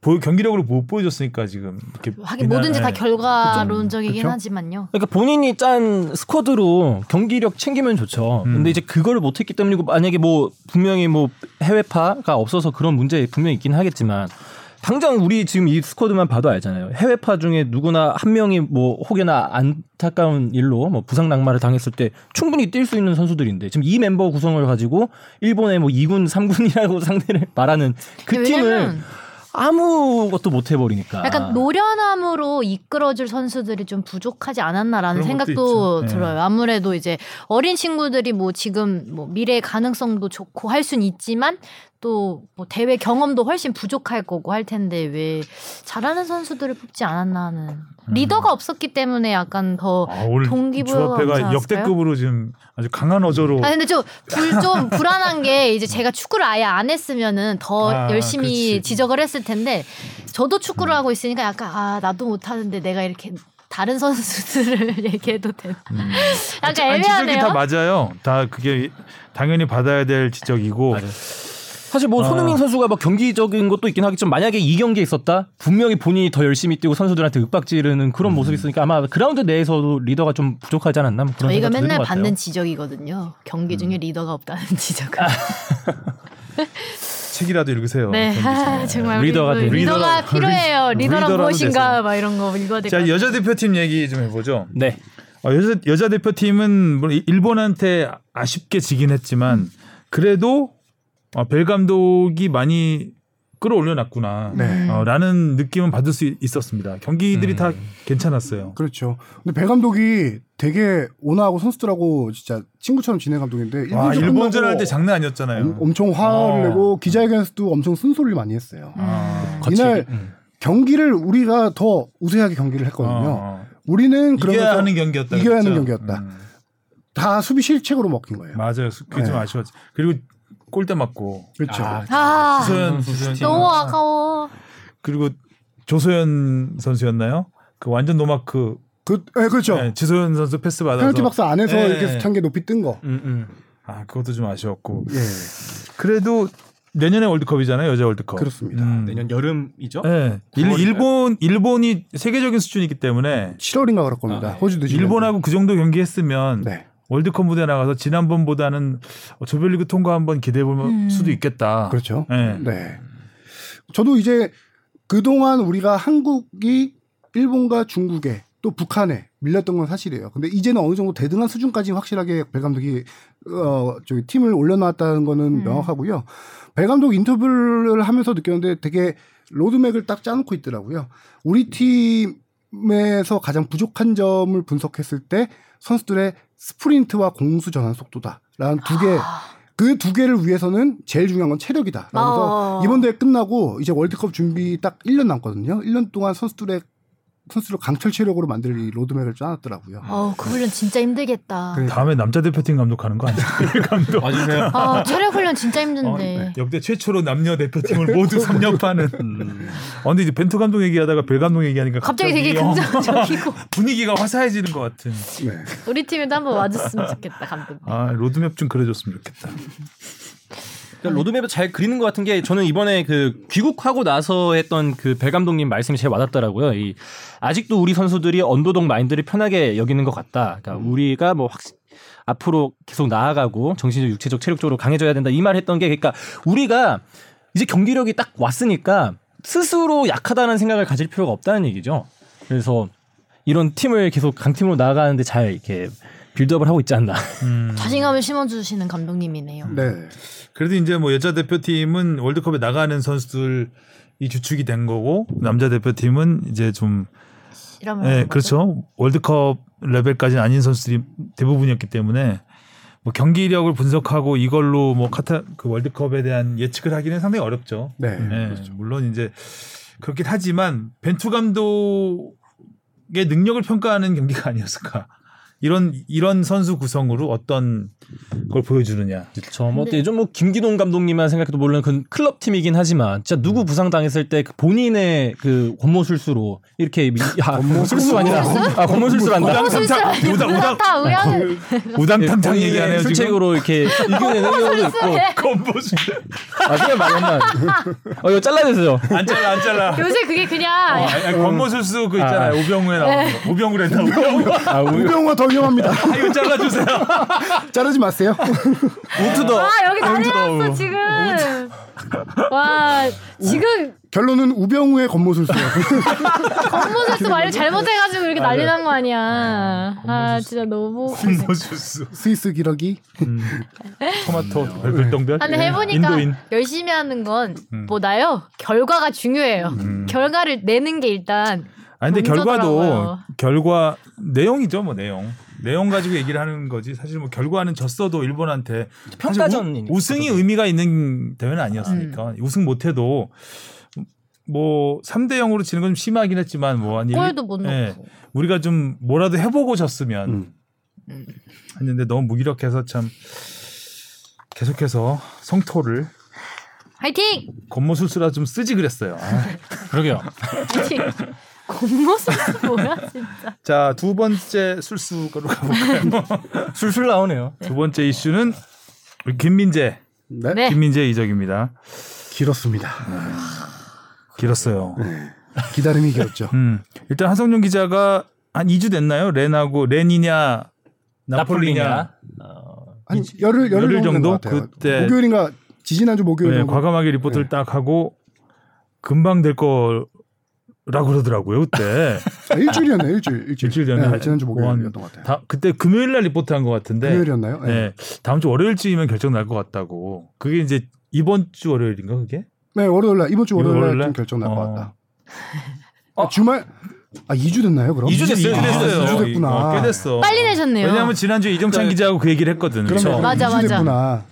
보, 경기력으로 못 보여줬으니까 지금 이렇게 하긴 비난- 뭐든지 다 예. 결과론적이긴 그쵸? 하지만요. 그러니까 본인이 짠 스쿼드로 경기력 챙기면 좋죠. 음. 근데 이제 그거를 못했기 때문이고 만약에 뭐 분명히 뭐 해외파가 없어서 그런 문제 분명히 있긴 하겠지만 당장 우리 지금 이 스쿼드만 봐도 알잖아요. 해외파 중에 누구나 한 명이 뭐 혹여나 안타까운 일로 뭐 부상 낙마를 당했을 때 충분히 뛸 수 있는 선수들인데 지금 이 멤버 구성을 가지고 일본의 뭐 2군, 3군이라고 <laughs> 상대를 말하는 그 팀을 왜냐면 아무것도 못 해버리니까. 약간 노련함으로 이끌어줄 선수들이 좀 부족하지 않았나라는 생각도. 네. 들어요. 아무래도 이제 어린 친구들이 뭐 지금 뭐 미래 가능성도 좋고 할 수는 있지만 또 뭐 대회 경험도 훨씬 부족할 거고 할 텐데 왜 잘하는 선수들을 뽑지 않았나 하는 리더가 없었기 때문에 약간 더 아, 동기부여가 주합회가? 역대급으로 지금 아주 강한 어조로 아 근데 좀, 불, 좀 불안한 게 이제 제가 축구를 아예 안 했으면은 더 아, 열심히 그렇지. 지적을 했을 텐데 저도 축구를 하고 있으니까 약간 아 나도 못하는데 내가 이렇게 다른 선수들을 <laughs> 얘기해도 되나 약간 아니, 지적이 애매하네요. 다 맞아요. 다 그게 당연히 받아야 될 지적이고 맞아요. 사실 뭐 어. 손흥민 선수가 막 경기적인 것도 있긴 하겠지만 만약에 이 경기에 있었다 분명히 본인이 더 열심히 뛰고 선수들한테 윽박지르는 그런 음. 모습이 있으니까 아마 그라운드 내에서도 리더가 좀 부족하지 않았나 뭐 그런 저희가 맨날 것 같아요. 받는 지적이거든요. 경기 중에 리더가 없다는 <laughs> 지적을. <laughs> 책이라도 읽으세요. 네. 아, 정말 리더가 돼. 리더가 리더라- 필요해요. 리- 리더란 무엇인가 됐어요. 막 이런 거 읽어야 될것 같아요. 여자 대표팀 얘기 좀 해보죠. 네. 어, 여자 여자 대표팀은 일본한테 아쉽게 지긴 했지만 그래도 어, 벨 감독이 많이 끌어올려놨구나. 네. 어, 라는 느낌은 받을 수 있- 있었습니다. 경기들이 음. 다 괜찮았어요. 그렇죠. 근데 배 감독이 되게 오나하고 선수들하고 진짜 친구처럼 지낸 감독인데 와, 일본전 할 때 장난 아니었잖아요. 엄- 엄청 화를 어. 내고 기자회견에서도 엄청 쓴소리를 많이 했어요. 아. 이날 음. 경기를 우리가 더 우세하게 경기를 했거든요. 어, 어. 우리는 이겨야 하는 경기였다. 이겨야 하는 그랬죠? 경기였다. 음, 다 수비 실책으로 먹힌 거예요. 맞아요. 그게 좀 네. 아쉬웠지. 그리고 골대 맞고 그렇죠. 아, 아, 선수 조소현 슈팅. 너무 아까워. 그리고 조소현 선수였나요? 그 완전 노마크 그, 네, 그렇죠. 네, 지소연 선수 패스 받아서 페널티 박스 안에서 네. 이렇게 게 높이 뜬 거. 음, 음. 아 그것도 좀 아쉬웠고 예. 그래도 내년에 월드컵이잖아요 여자 월드컵 그렇습니다. 음. 내년 여름이죠? 네. 일, 9월인가요? 일본 일본이 세계적인 수준이기 때문에 7월인가 그럴 겁니다. 아, 네. 호주도 지금. 일본하고 그 정도 경기했으면 네. 월드컵 무대 에 나가서 지난번보다는 어, 조별리그 통과 한번 기대해 볼 음. 수도 있겠다. 그렇죠. 네. 네. 저도 이제 그동안 우리가 한국이 일본과 중국에 또 북한에 밀렸던 건 사실이에요. 근데 이제는 어느 정도 대등한 수준까지 확실하게 벨 감독이 어 저기 팀을 올려놨다는 거는 음. 명확하고요. 벨 감독 인터뷰를 하면서 느꼈는데 되게 로드맵을 딱 짜놓고 있더라고요. 우리 팀에서 가장 부족한 점을 분석했을 때 선수들의 스프린트와 공수 전환 속도다라는 두 개. 그 두 개를 위해서는 제일 중요한 건 체력이다. 그래서 어. 이번 대회 끝나고 이제 월드컵 준비 딱 1년 남거든요. 1년 동안 선수들의 선수를 강철 체력으로 만들 이 로드맵을 짜놨더라고요. 어, 그 훈련 진짜 힘들겠다. 그래. 다음에 남자 대표팀 감독하는 거 아니야? <laughs> 감독. 맞으세요? 아, 체력 훈련 진짜 어, 힘든데. 역대 최초로 남녀 대표팀을 모두 섭렵하는. <laughs> 음. 어, 근데 이제 벤투 감독 얘기하다가 벨 감독 얘기하니까 갑자기 되게 어, 긍정적이고 <laughs> 분위기가 화사해지는 것 같은. 네. 우리 팀에도 한번 와줬으면 좋겠다 감독. 아 로드맵 좀 그려줬으면 좋겠다. 그러니까 로드맵을 잘 그리는 것 같은 게 저는 이번에 그 귀국하고 나서 했던 그 벨 감독님 말씀이 제일 와닿더라고요. 이 아직도 우리 선수들이 언더독 마인드를 편하게 여기는 것 같다. 그러니까 우리가 뭐 확, 앞으로 계속 나아가고 정신적, 육체적, 체력적으로 강해져야 된다 이 말 했던 게 그러니까 우리가 이제 경기력이 딱 왔으니까 스스로 약하다는 생각을 가질 필요가 없다는 얘기죠. 그래서 이런 팀을 계속 강팀으로 나아가는데 잘 이렇게 빌드업을 하고 있지 않나. 음. 자신감을 심어주시는 감독님이네요. 네. 그래도 이제 뭐 여자 대표팀은 월드컵에 나가는 선수들이 주축이 된 거고 남자 대표팀은 이제 좀 이러면 예, 그렇죠. 월드컵 레벨까지는 아닌 선수들이 대부분이었기 때문에 뭐 경기력을 분석하고 이걸로 뭐 카타 그 월드컵에 대한 예측을 하기는 상당히 어렵죠. 네. 예, 물론 이제 그렇긴 하지만 벤투 감독의 능력을 평가하는 경기가 아니었을까. 이런 이런 선수 구성으로 어떤 걸 보여주느냐. 그렇죠. 뭐 근데- 예전 뭐 김기동 감독님만 생각해도 물론 그 클럽 팀이긴 하지만 진짜 누구 부상 당했을 때그 본인의 그 권모술수로 이렇게 미- 야, <laughs> 권모술수 아니라 아 권모술수란다. 술술 우당, 우당. 다 의아는 우당탕탕 얘기하네요 지금. 술책으로 이렇게 이겨내는 경우도 있고. 건보수. 아 그냥 말했나. 어 이거 잘라주세요. 안 잘라 안 잘라. 요새 그게 그냥 어, 권모술수 그 있잖아요. 아. 오병우에 나오는 거. 오병우래 나 오병우. 아 우리 우병우가 더 위험합니다. <laughs> 아, 이거 잘라주세요. <laughs> 자르지 마세요. 우투더. 아 여기 난리 났어 지금. 와 지금 결론은 우병우의 겉모술수. 건모술수 <laughs> 말을 잘못해가지고 이렇게 난리 난 거 아니야. 아 건모술수. 진짜 너무. 권모술수. 스위스 기러기. 음. 토마토 별별똥별. 아니 해보니까 인도인. 열심히 하는 건 음. 뭐나요? 결과가 중요해요. 음. 결과를 내는 게 일단 아 근데 결과도. 결과 내용이죠 뭐 내용. 내용 가지고 얘기를 하는 거지. 사실 뭐 결과는 졌어도 일본한테. 우, 우승이 의미가 있는 대회는 아니었으니까 음. 우승 못해도 뭐 3대 0으로 지는 건 좀 심하긴 했지만 뭐 아니 골도 못 넣고. 예. 우리가 좀 뭐라도 해보고 졌으면 음. 했는데 너무 무기력해서 참 계속해서 성토를 화이팅! 겉모술수라 좀 쓰지 그랬어요. 아. 그러게요. 화이팅! 겉모술수 뭐야 진짜. <laughs> 자, 두 번째 술수로 가볼까요? <laughs> 술술 나오네요. 두 번째 이슈는 우리 김민재 네. 네. 김민재 이적입니다. 길었습니다. 길었어요. 기다림이 길었죠. 음. 일단 한성룡 기자가 한 2주 됐나요? 렌하고 렌이냐 나폴리냐. 어, 한 열흘 열흘, 열흘 정도. 그때- 목요일인가 지지난주 목요일 네. 과감하게 리포트를 네. 딱 하고 금방 될거 라고 그러더라고요 그때. 아, 일주일이었네요. 일주일. 일주일, 일주일 전에 네, 지난주 뭐 목요일이었던 것 같아요. 다 그때 금요일 날 리포트 한 것 같은데. 금요일이었나요? 네. 네. 다음 주 월요일쯤이면 결정 날 것 같다고. 그게 이제 이번 주 월요일인가 그게? 네, 월요일 날 이번 주 월요일 월요일 날 날? 좀 결정 날것 어. 같다. 아, 주말 아 2주 됐나요, 그럼? 2주 됐어요. 이주 됐어요. 2주 됐구나. 어, 꽤 됐어. 빨리 내셨네요. 왜냐하면 지난주에 이정찬 기자하고 그 얘기를 했거든. 그래서 맞아, 2주 맞아. 됐구나.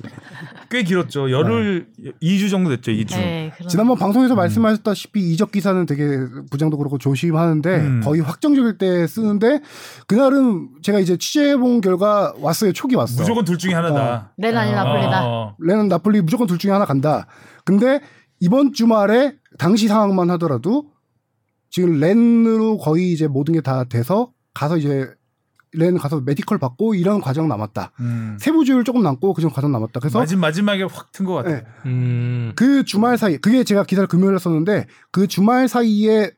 꽤 길었죠. 열흘 2주 정도 됐죠. 2주. 네. 지난번 방송에서 말씀하셨다시피 이적 기사는 되게 부장도 그렇고 조심하는데 음. 거의 확정적일 때 쓰는데 그날은 제가 이제 취재해 본 결과 왔어요. 촉이 왔어. 무조건 둘 중에 하나다. 렌 아니 나폴리다. 어. 렌 아니 나폴리 무조건 둘 중에 하나 간다. 근데 이번 주말에 당시 상황만 하더라도 지금 렌으로 거의 이제 모든 게 다 돼서 가서 이제 렌 가서 medical 받고 이런 과정 남았다. 음. 세부 조율 조금 남고 그정 과정 남았다. 그래서 마지, 마지막에 확 튼 것 같아. 네. 음. 그 주말 사이 그게 제가 기사를 금요일에 썼는데 그 주말 사이에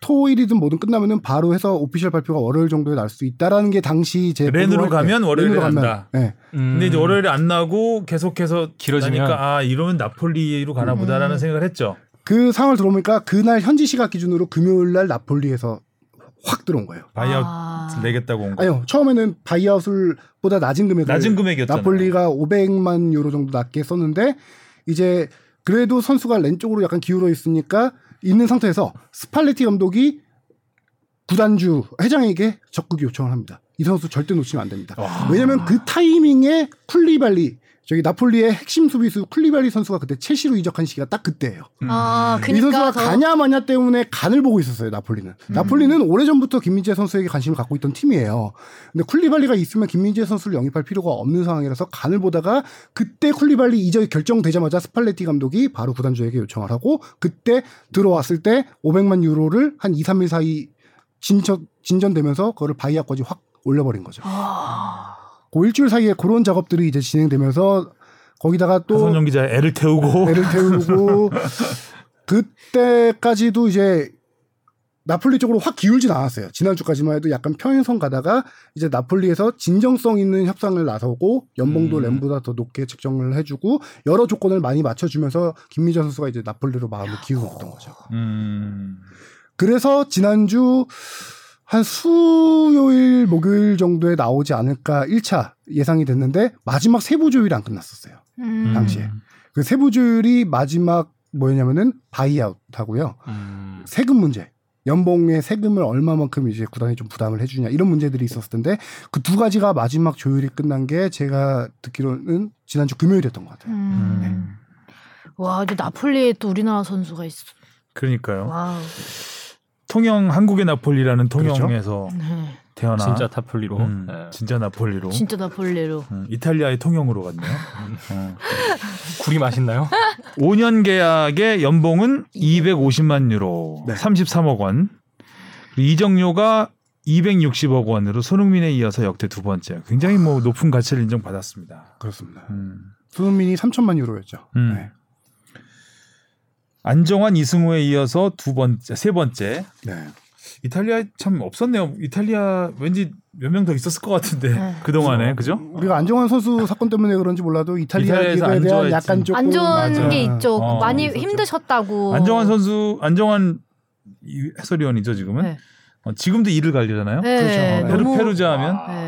토일이든 뭐든 끝나면은 바로 해서 official 발표가 월요일 정도에 날 수 있다라는 게 당시 제 렌으로 가면 월요일에 렌으로 난다. 네. 근데 이제 월요일에 안 나고 계속해서 길어지면? 나니까 아 이러면 나폴리로 가나 음. 보다라는 생각을 했죠. 그 상황을 들어보니까 그날 현지 시각 기준으로 금요일 날 나폴리에서 확 들어온 거예요. buyout 아. 내겠다고 온 거. 아니요 처음에는 buyout을 보다 낮은 금액을 낮은 금액이었잖아요. 나폴리가 500만 유로 정도 낮게 썼는데 이제 그래도 선수가 렌 쪽으로 약간 기울어 있으니까 있는 상태에서 스팔레티 감독이 구단주 회장에게 적극 요청을 합니다. 이 선수 절대 놓치면 안 됩니다. 왜냐하면 그 타이밍에 쿨리발리 저기 나폴리의 핵심 수비수 쿨리발리 선수가 그때 첼시로 이적한 시기가 딱 그때예요. 아, 이 그니까 선수가 더- 가냐 마냐 때문에 간을 보고 있었어요 나폴리는. 음. 나폴리는 오래전부터 김민재 선수에게 관심을 갖고 있던 팀이에요. 근데 쿨리발리가 있으면 김민재 선수를 영입할 필요가 없는 상황이라서 간을 보다가 그때 쿨리발리 이적이 결정되자마자 스팔레티 감독이 바로 구단주에게 요청을 하고 그때 들어왔을 때 500만 유로를 한 2, 3일 사이 진전, 진전되면서 그거를 바이아까지 확 올려버린 거죠. 아. 그 일주일 사이에 그런 작업들이 이제 진행되면서 거기다가 또 하선영 기자 애를 태우고 <laughs> 애를 태우고 그때까지도 이제 나폴리 쪽으로 확 기울진 않았어요. 지난주까지만 해도 약간 평행선 가다가 이제 나폴리에서 진정성 있는 협상을 나서고 연봉도 음. 렌보다 더 높게 책정을 해주고 여러 조건을 많이 맞춰주면서 김민재 선수가 이제 나폴리로 마음을 기울었던 거죠. 음. 그래서 지난주 한 수요일 목요일 정도에 나오지 않을까 1차 예상이 됐는데 마지막 세부 조율이 안 끝났었어요. 음. 당시에. 그 세부 조율이 마지막 뭐였냐면은 buyout 하고요. 음. 세금 문제. 연봉의 세금을 얼마만큼 이제 구단이 좀 부담을 해주냐 이런 문제들이 있었을 텐데 그 두 가지가 마지막 조율이 끝난 게 제가 듣기로는 지난주 금요일이었던 것 같아요. 음. 와, 근데 나폴리에 또 우리나라 선수가 있어. 그러니까요. 와우. 통영 한국의 나폴리라는 그렇죠. 통영에서 네. 태어나 진짜 나폴리로. 음, 네. 진짜 나폴리로 진짜 나폴리로. 음, 이탈리아의 통영으로 갔네요. 어. 굴이 맛있나요? 5년 계약의 연봉은 250만 유로, 네. 33억 원. 이정료가 260억 원으로 손흥민에 이어서 역대 두 번째. 굉장히 뭐 높은 가치를 인정받았습니다. 그렇습니다. 음. 손흥민이 3천만 유로였죠. 음. 네. 안정환 이승우에 이어서 두 번째, 세 번째. 네. 이탈리아 참 없었네요. 이탈리아 왠지 몇 명 더 있었을 것 같은데 네. 그 동안에 그죠? 우리가 안정환 선수 사건 때문에 그런지 몰라도 이탈리아 이탈리아에서 리그에 안 대한 좋아했지. 약간 조금 안 좋은 맞아. 게 있죠. 어, 많이 있었죠. 힘드셨다고. 안정환 선수, 안정환 이 해설위원이죠 지금은. 네. 어, 지금도 일을 갈리잖아요. 네, 그렇죠. 페루, 너무- 페루자 하면. 네.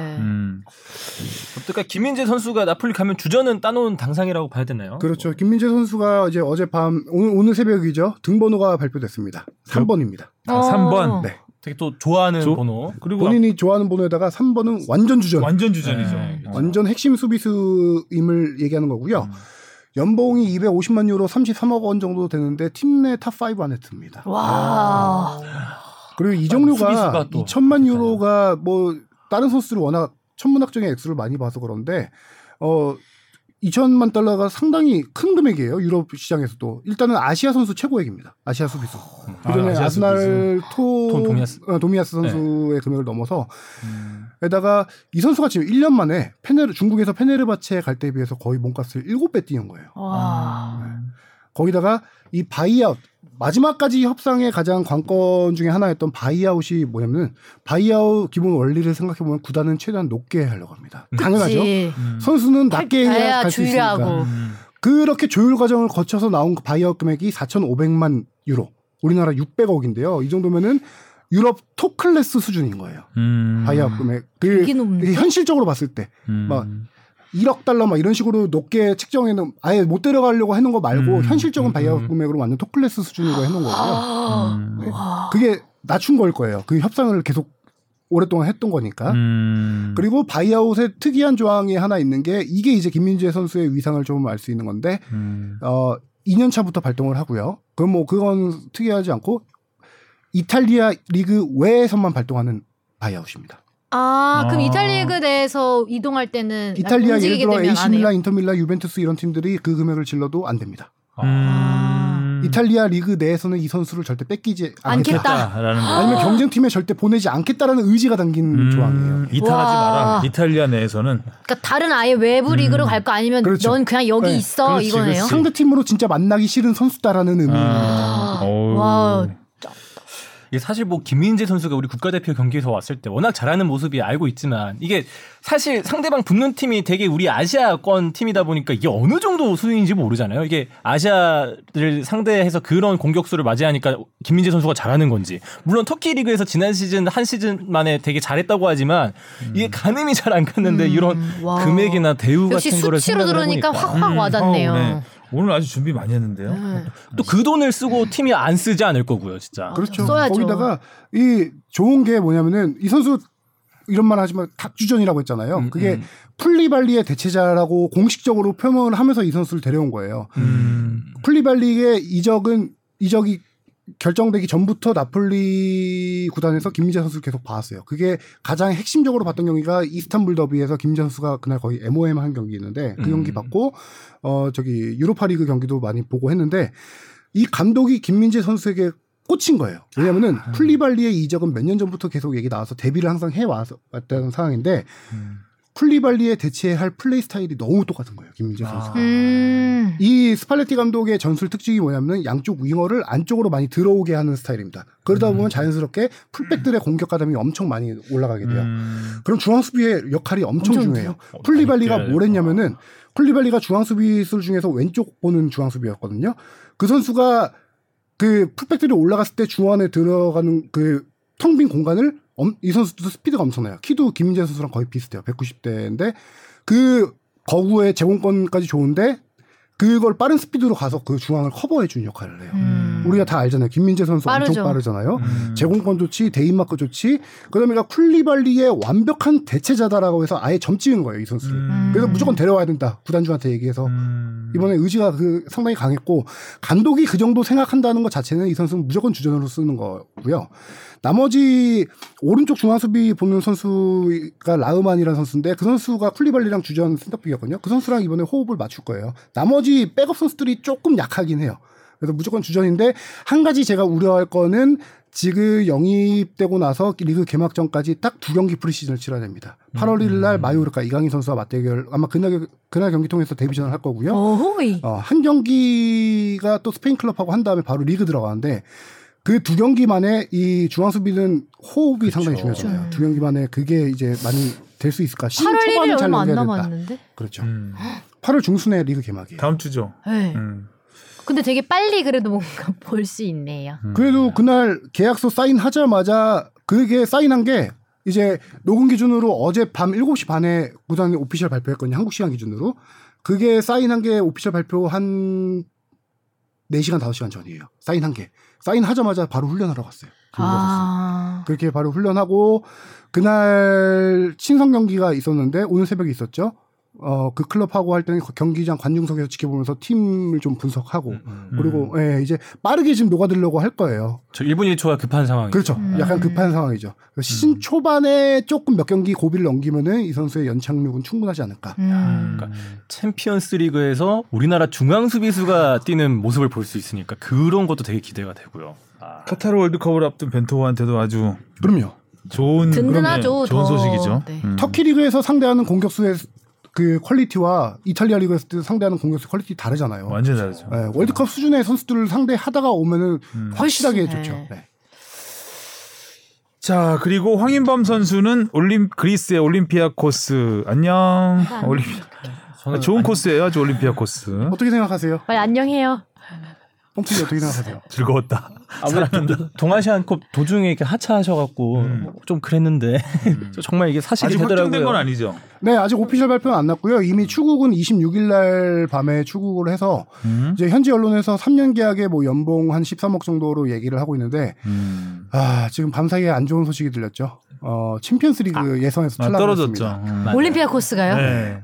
음. 어떨까 김민재 선수가 나폴리 가면 주전은 따놓은 당상이라고 봐야 되나요? 그렇죠. 김민재 선수가 이제 어젯밤 오늘, 오늘 새벽이죠. 등번호가 발표됐습니다. 3번입니다. 아, 3번. 네. 되게 또 좋아하는 조- 번호. 그리고 본인이 좋아하는 번호에다가 3번은 완전 주전. 완전 주전이죠. 네. 어. 완전 핵심 수비수임을 얘기하는 거고요. 음. 연봉이 250만 유로 33억 원 정도 되는데 팀 내 top 5 안에 듭니다. 와. 그리고 이적료가 또 2천만 좋잖아요. 유로가 뭐 다른 선수들 워낙 천문학적인 액수를 많이 봐서 그런데 어 2천만 달러가 상당히 큰 금액이에요. 유럽 시장에서도. 일단은 아시아 선수 최고액입니다. 아시아 수비수. 그전에 아시아 아스날 토톰 토미야스. 어, 토미야스 선수의 금액을 넘어서 음. 게다가 이 선수가 지금 1년 만에 페네르 중국에서 페네르바체 갈 때에 비해서 거의 몸값을 7배 뛰는 거예요. 와. 거기다가 이 buyout 마지막까지 협상의 가장 관건 중에 하나였던 buyout이 뭐냐면 buyout 기본 원리를 생각해 보면 구단은 최대한 높게 하려고 합니다. 당연하죠. 그치. 선수는 낮게 가야 해야 갈수 있으니까. 음. 그렇게 조율 과정을 거쳐서 나온 그 buyout 금액이 4,500만 유로. 우리나라 600억인데요. 이 정도면은 유럽 톱 클래스 수준인 거예요. 음. buyout 금액. 그. 현실적으로 봤을 때 음. 막 1억 달러 막 이런 식으로 높게 책정해놓은 아예 못 데려가려고 해놓은 거 말고 음, 현실적인 음, buyout 음. 금액으로 완전 톱 클래스 수준으로 해놓은 거고요. 아. 음. 와. 그게 낮춘 걸 거예요. 그 협상을 계속 오랫동안 했던 거니까. 음. 그리고 buyout의 특이한 조항이 하나 있는 게 이게 이제 김민재 선수의 위상을 좀 알 수 있는 건데 음. 어 2년 차부터 발동을 하고요. 그럼 뭐 그건 특이하지 않고 이탈리아 리그 외에서만 발동하는 buyout입니다. 아, 그럼 아. 이탈리아 리그 내에서 이동할 때는 이탈리아 예를 들어 AC? 밀란, 인터 밀란, 유벤투스 이런 팀들이 그 금액을 질러도 안 됩니다. 음. 이탈리아 리그 내에서는 이 선수를 절대 뺏기지 않겠다. 라는 거. 아니면 경쟁팀에 절대 보내지 않겠다라는 의지가 담긴 음. 조항이에요. 이탈하지 와. 마라. 이탈리아 내에서는 그러니까 다른 아예 외부 리그로 음. 갈거 아니면 그렇죠. 넌 그냥 여기 네. 있어 그렇지, 이거네요. 그렇지. 상대 팀으로 진짜 만나기 싫은 선수다라는 의미입니다. 아. 어우. 와. 이게 사실 뭐 김민재 선수가 우리 국가대표 경기에서 왔을 때 워낙 잘하는 모습이 알고 있지만 이게 사실 상대방 붙는 팀이 되게 우리 아시아권 팀이다 보니까 이게 어느 정도 수준인지 모르잖아요. 이게 아시아를 상대해서 그런 공격수를 맞이하니까 김민재 선수가 잘하는 건지 물론 터키 리그에서 지난 시즌 한 시즌 만에 되게 잘했다고 하지만 이게 가늠이 잘 안 갔는데 음, 이런 와. 금액이나 대우 같은 거를 수치로 들으니까 확확 음, 와닿네요. 어, 네. 오늘 아주 준비 많이 했는데요. 네. 또그 돈을 쓰고 팀이 안 쓰지 않을 거고요, 진짜. 그렇죠. 써야죠. 거기다가 이 좋은 게 뭐냐면은 이 선수 이런 말 하지만 탑주전이라고 했잖아요. 음, 그게 음. 쿨리발리의 대체자라고 공식적으로 표명을 하면서 이 선수를 데려온 거예요. 음. 쿨리발리의 이적은 이적이 결정되기 전부터 나폴리 구단에서 김민재 선수를 계속 봐왔어요. 그게 가장 핵심적으로 봤던 경기가 이스탄불 더비에서 김민재 선수가 그날 거의 MOM 한 경기 있는데 그 음. 경기 봤고 어 저기 유로파리그 경기도 많이 보고 했는데 이 감독이 김민재 선수에게 꽂힌 거예요. 왜냐면은 쿨리발리의 이적은 몇 년 전부터 계속 얘기 나와서 대비를 항상 해 왔다는 상황인데 음. 쿨리발리에 대체할 플레이 스타일이 너무 똑같은 거예요. 김민재 선수. 아. 음. 이 스팔레티 감독의 전술 특징이 뭐냐면 양쪽 윙어를 안쪽으로 많이 들어오게 하는 스타일입니다. 그러다 보면 자연스럽게 풀백들의 공격 가담이 엄청 많이 올라가게 돼요. 음. 그럼 중앙 수비의 역할이 엄청, 엄청 중요해요. 어, 쿨리발리가 재밌게 뭘 했냐면은 쿨리발리가 중앙 수비수들 중에서 왼쪽 보는 중앙 수비였거든요. 그 선수가 그 풀백들이 올라갔을 때 중원에 들어가는 그 텅 빈 공간을 엄- 이 선수도 스피드가 엄청나요. 키도 김민재 선수랑 거의 비슷해요. 190대인데 그 거구의 제공권까지 좋은데 그걸 빠른 스피드로 가서 그 중앙을 커버해 주는 역할을 해요. 음. 우리가 다 알잖아요. 김민재 선수 빠르죠. 엄청 빠르잖아요. 음. 제공권 좋지, 대인마크 좋지. 그다음에 쿨리발리의 완벽한 대체자다라고 해서 아예 점 찍은 거예요, 이 선수를. 음. 그래서 무조건 데려와야 된다. 구단주한테 얘기해서 음. 이번에 의지가 그 상당히 강했고 감독이 그 정도 생각한다는 것 자체는 이 선수는 무조건 주전으로 쓰는 거고요. 나머지 오른쪽 중앙 수비 보는 선수가 라흐마니라는 선수인데 그 선수가 쿨리발리랑 주전 센터백이었거든요. 그 선수랑 이번에 호흡을 맞출 거예요. 나머지 백업 선수들이 조금 약하긴 해요. 그래서 무조건 주전인데 한 가지 제가 우려할 거는 지금 영입되고 나서 리그 개막 전까지 딱 두 경기 프리시즌을 치러야 됩니다. 8월 1일 날 마요르카 이강인 선수와 맞대결 아마 그날 그날 경기 통해서 데뷔전을 할 거고요. 어, 한 경기가 또 스페인 클럽하고 한 다음에 바로 리그 들어가는데 그 두 경기 만에 이 중앙 수비는 호흡이 상당히 중요하잖아요. 그렇죠. 두 경기 만에 그게 이제 많이 될 수 있을까? 시즌 8월 1일 초반에 잘 얼마 안 넘겨야 된다. 남았는데. 그렇죠. 음. 8월 중순에 리그 개막이에요. 다음 주죠. 네. 음. 근데 되게 빨리 그래도 뭔가 <laughs> 볼 수 있네요. 음. 그래도 그날 계약서 사인하자마자 그게 사인한 게 이제 녹음 기준으로 어제 밤 7시 반에 구단이 오피셜 발표했거든요. 한국 시간 기준으로. 그게 사인한 게 오피셜 발표 한 4시간 5시간 전이에요. 사인한 게. 사인하자마자 바로 훈련하러 갔어요. 갔어요. 아. 그렇게 바로 훈련하고 그날 친선 경기가 있었는데 오늘 새벽에 있었죠. 어, 그 클럽하고 할 때는 경기장 관중석에서 지켜보면서 팀을 좀 분석하고 음. 그리고 예, 이제 빠르게 지금 녹아들려고 할 거예요. 저 1분 1초가 급한 상황. 그렇죠. 음. 약간 급한 상황이죠. 시즌 초반에 조금 몇 경기 고비를 넘기면은 이 선수의 연착륙은 충분하지 않을까. 음. 그러니까 챔피언스 리그에서 우리나라 중앙 수비수가 뛰는 모습을 볼 수 있으니까 그런 것도 되게 기대가 되고요. 아, 카타르 월드컵을 앞둔 벤토한테도 아주 그럼요. 좋은 든든하죠. 네, 좋은 더. 소식이죠. 네. 음. 터키 리그에서 상대하는 공격수의 그 quality와 이탈리아 리그에서 상대하는 공격수 quality 다르잖아요. 완전 다르죠. 예, 월드컵 수준의 선수들을 상대하다가 오면은 음. 확실하게 네. 좋죠. 네. 자 그리고 황인범 선수는 올림 그리스의 올림피아 코스 안녕. <laughs> 올림피 저는 아, 좋은 코스예요, 아주 올림피아 코스. 어떻게 생각하세요? 빨리 안녕해요. Pom프님 어떻게 생각하세요? <laughs> 즐거웠다. 아무래도 동아시안컵 도중에 이렇게 하차하셔갖고 음. 뭐 좀 그랬는데 <laughs> 정말 이게 사실이 아직 되더라고요. 확정된 건 아니죠. 네, 아직 오피셜 발표는 안 났고요. 이미 추국은 26일 날 밤에 추국을 해서 음. 이제 현지 언론에서 3년 계약에 뭐 연봉 한 13억 정도로 얘기를 하고 있는데 음. 아, 지금 밤사이에 안 좋은 소식이 들렸죠. 어, 챔피언스 리그 예선에서 아, 떨어졌죠. 음. 올림피아 코스가요? 네.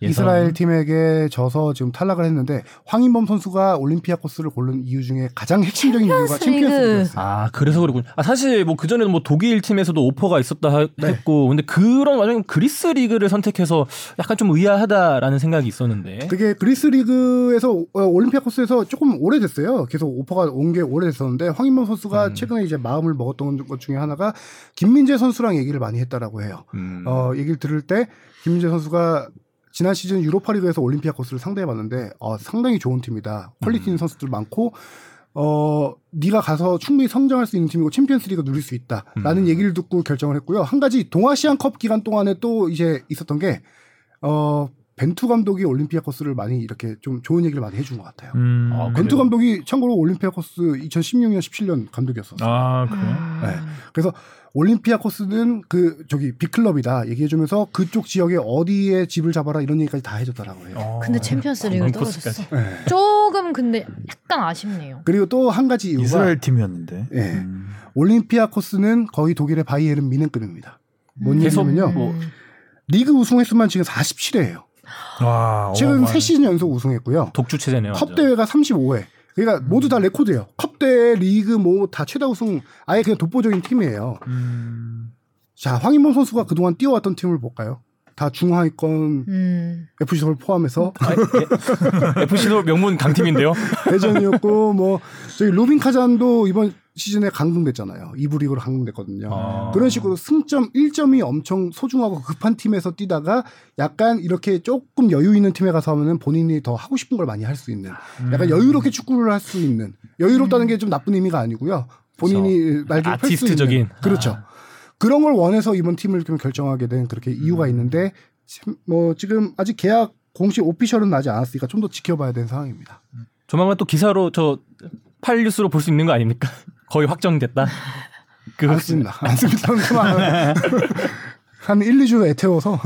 이스라엘 팀에게 져서 지금 탈락을 했는데 황인범 선수가 올림피아코스를 고른 이유 중에 가장 핵심적인 이유가 챔피언스 챔피언스 리그. 리그였어요. 아 그래서 그렇군. 아 사실 뭐 그전에도 뭐 독일 팀에서도 오퍼가 있었다 하- 네. 했고 근데 그런 와중에 그리스 리그를 선택해서 약간 좀 의아하다라는 생각이 있었는데 그게 그리스 리그에서 어, 올림피아코스에서 조금 오래됐어요. 계속 오퍼가 온 게 오래됐었는데 황인범 선수가 음. 최근에 이제 마음을 먹었던 것 중에 하나가 김민재 선수랑 얘기를 많이 했다라고 해요. 음. 어, 얘기를 들을 때 김민재 선수가 지난 시즌 유로파리그에서 올림피아코스를 상대해봤는데 어, 상당히 좋은 팀이다. quality 있는 선수들 많고 어 네가 가서 충분히 성장할 수 있는 팀이고 챔피언스리그 누릴 수 있다라는 얘기를 듣고 결정을 했고요. 한 가지 동아시안컵 기간 동안에 또 이제 있었던 게 어 벤투 감독이 올림피아코스를 많이 이렇게 좀 좋은 얘기를 많이 해준 것 같아요. 음. 아, 벤투? 감독이 참고로 올림피아코스 2016년 17년 감독이었어요. 아 그래요? 음. 네. 그래서 올림피아코스는 그 저기 big club이다 얘기해주면서 그쪽 지역에 어디에 집을 잡아라 이런 얘기까지 다 해줬다라고 해요. 어. 근데 챔피언스 리그 관광 떨어졌어. 네. 조금 근데 약간 아쉽네요. 그리고 또 한 가지 이유가 이스라엘 팀이었는데. 예. 음. 올림피아코스는 거의 독일의 바이에른 뮌헨급입니다. 뭔 계속 얘기냐면요. 뭐 리그 우승 횟수만 지금 47회예요. 와. 최근 어마어마하네. 3시즌 연속 우승했고요. 독주 체제네요. 컵. 대회가 35회. 그러니까 모두 다 레코드예요. 컵 대회, 리그 뭐 다 최다 우승 아예 그냥 독보적인 팀이에요. 음. 자, 황인범 선수가 그동안 뛰어왔던 팀을 볼까요? 다 중하위권 음. FC 서울 포함해서 아, 예. FC 서울 명문 강팀인데요. <laughs> 대전이었고 뭐 저기 루빈 카잔도 이번 시즌에 강등됐잖아요. 2부 리그로 강등됐거든요. 아. 그런 식으로 승점 1점이 엄청 소중하고 급한 팀에서 뛰다가 약간 이렇게 조금 여유 있는 팀에 가서 하면은 본인이 더 하고 싶은 걸 많이 할 수 있는 약간 음. 여유롭게 축구를 할 수 있는 여유롭다는 게 좀 나쁜 의미가 아니고요. 본인이 날개 펼수 아티스트적인. 그렇죠. 그런 걸 원해서 이번 팀을 좀 결정하게 된 그렇게 이유가 음. 있는데 참뭐 지금 아직 계약 공식 오피셜은 나지 않았으니까 좀 더 지켜봐야 되는 상황입니다. 조만간 또 기사로 저 팔뉴스로 볼 수 있는 거 아닙니까? 거의 확정됐다. 그 않습니다. 않습니다. <laughs> 한 1, 2주 애태워서.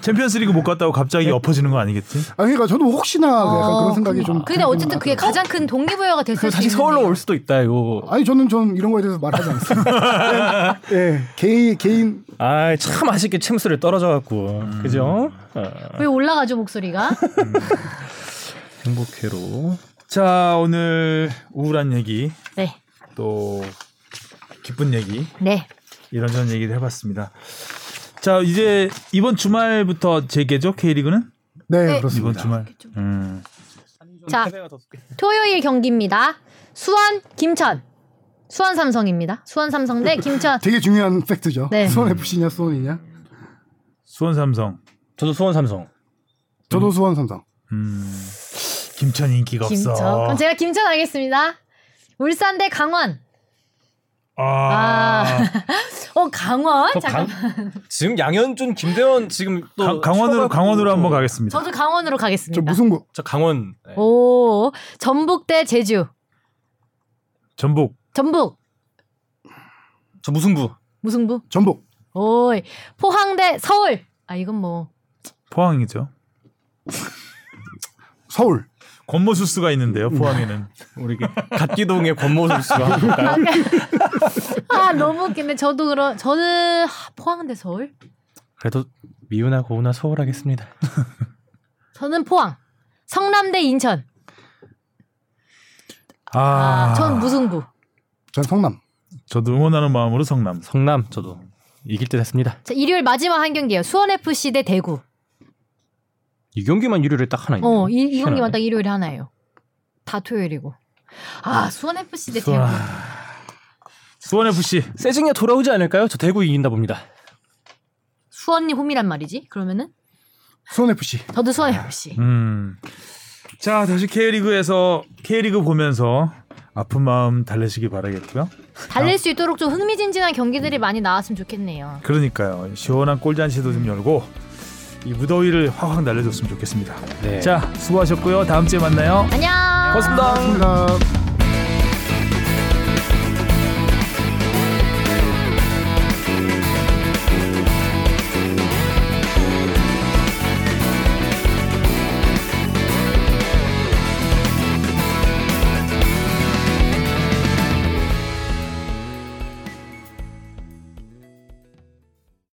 챔피언스리그 못 갔다고 갑자기 엎어지는 거 아니겠지? 아, 그러니까 저도 혹시나 약간 그런 생각이 좀. 근데 어쨌든 그게 가장 큰 동기부여가 됐을 그수 다시 서울로 올 수도 있다 이거. 아니 저는 전 이런 거에 대해서 말하지 않습니다. 예, <laughs> 예, 개인 개인 아 참 아쉽게 챔스를 떨어져 갖고 그죠? 어, 왜 올라가죠 목소리가? <laughs> 행복회로. 자 오늘 우울한 얘기 네, 또 기쁜 얘기 네. 이런저런 얘기를 해봤습니다. 자 이제 이번 주말부터 재개죠 K리그는 네, 네. 그렇습니다. 이번 주말. 음. 자, 토요일 경기입니다. 수원 김천. 수원 삼성입니다. 수원 삼성 대 김천. 되게 중요한 팩트죠. 네. 수원 FC냐 수원이냐? 수원 삼성. 저도 수원 삼성. 저도 수원 삼성. 음. 김천 인기가 김천. 없어. 그럼 제가 김천 하겠습니다. 울산 대 강원. 아. <laughs> 어 강원? 저 잠깐. 강, 지금 양현준, 김대원 지금 또 강- 강원으로 강원으로 한번 저- 가겠습니다. 저도 강원으로 저 가겠습니다. 무승부. 저 강원. 네. 오 전북 대 제주. 전북. 전북 저 무승부. 무승부. 전북. 오이 포항 대 서울. 아 이건 뭐 포항이죠. 서울. 권모수스가 있는데요. 포항에는. 우리 그 갓기동의 권모 선수가 한번 볼까요? 아 너무 웃긴데 저도 그런 저는 하, 포항 대 서울. 그래도 미우나 고우나 서울 하겠습니다. 저는 포항. 성남대 인천. 아, 아, 전 무승부. 전 성남. 저도 응원하는 마음으로 성남. 성남 저도 이길 듯 했습니다. 자, 일요일 마지막 한 경기예요. 수원 FC 대 대구. 이 경기만 일요일에 딱 하나 있네요. 어, 이, 이 경기만. 딱 일요일에 하나예요. 다 토요일이고. 아, 수원 FC 대 수원. 대구. 수원 FC. 세징야 돌아오지 않을까요? 저 대구 이긴다 봅니다. 수원이 홈이란 말이지? 그러면은 수원 FC. 저도 수원 FC. 음. 자, 다시 K리그에서 K리그 보면서 아픈 마음 달래시기 바라겠고요. 달릴 수 있도록 좀 흥미진진한 경기들이 많이 나왔으면 좋겠네요. 그러니까요. 시원한 골잔치도 좀 열고 이 무더위를 확확 날려줬으면 좋겠습니다. 네. 자, 수고하셨고요. 다음 주에 만나요. 안녕. 고맙습니다. 고맙습니다.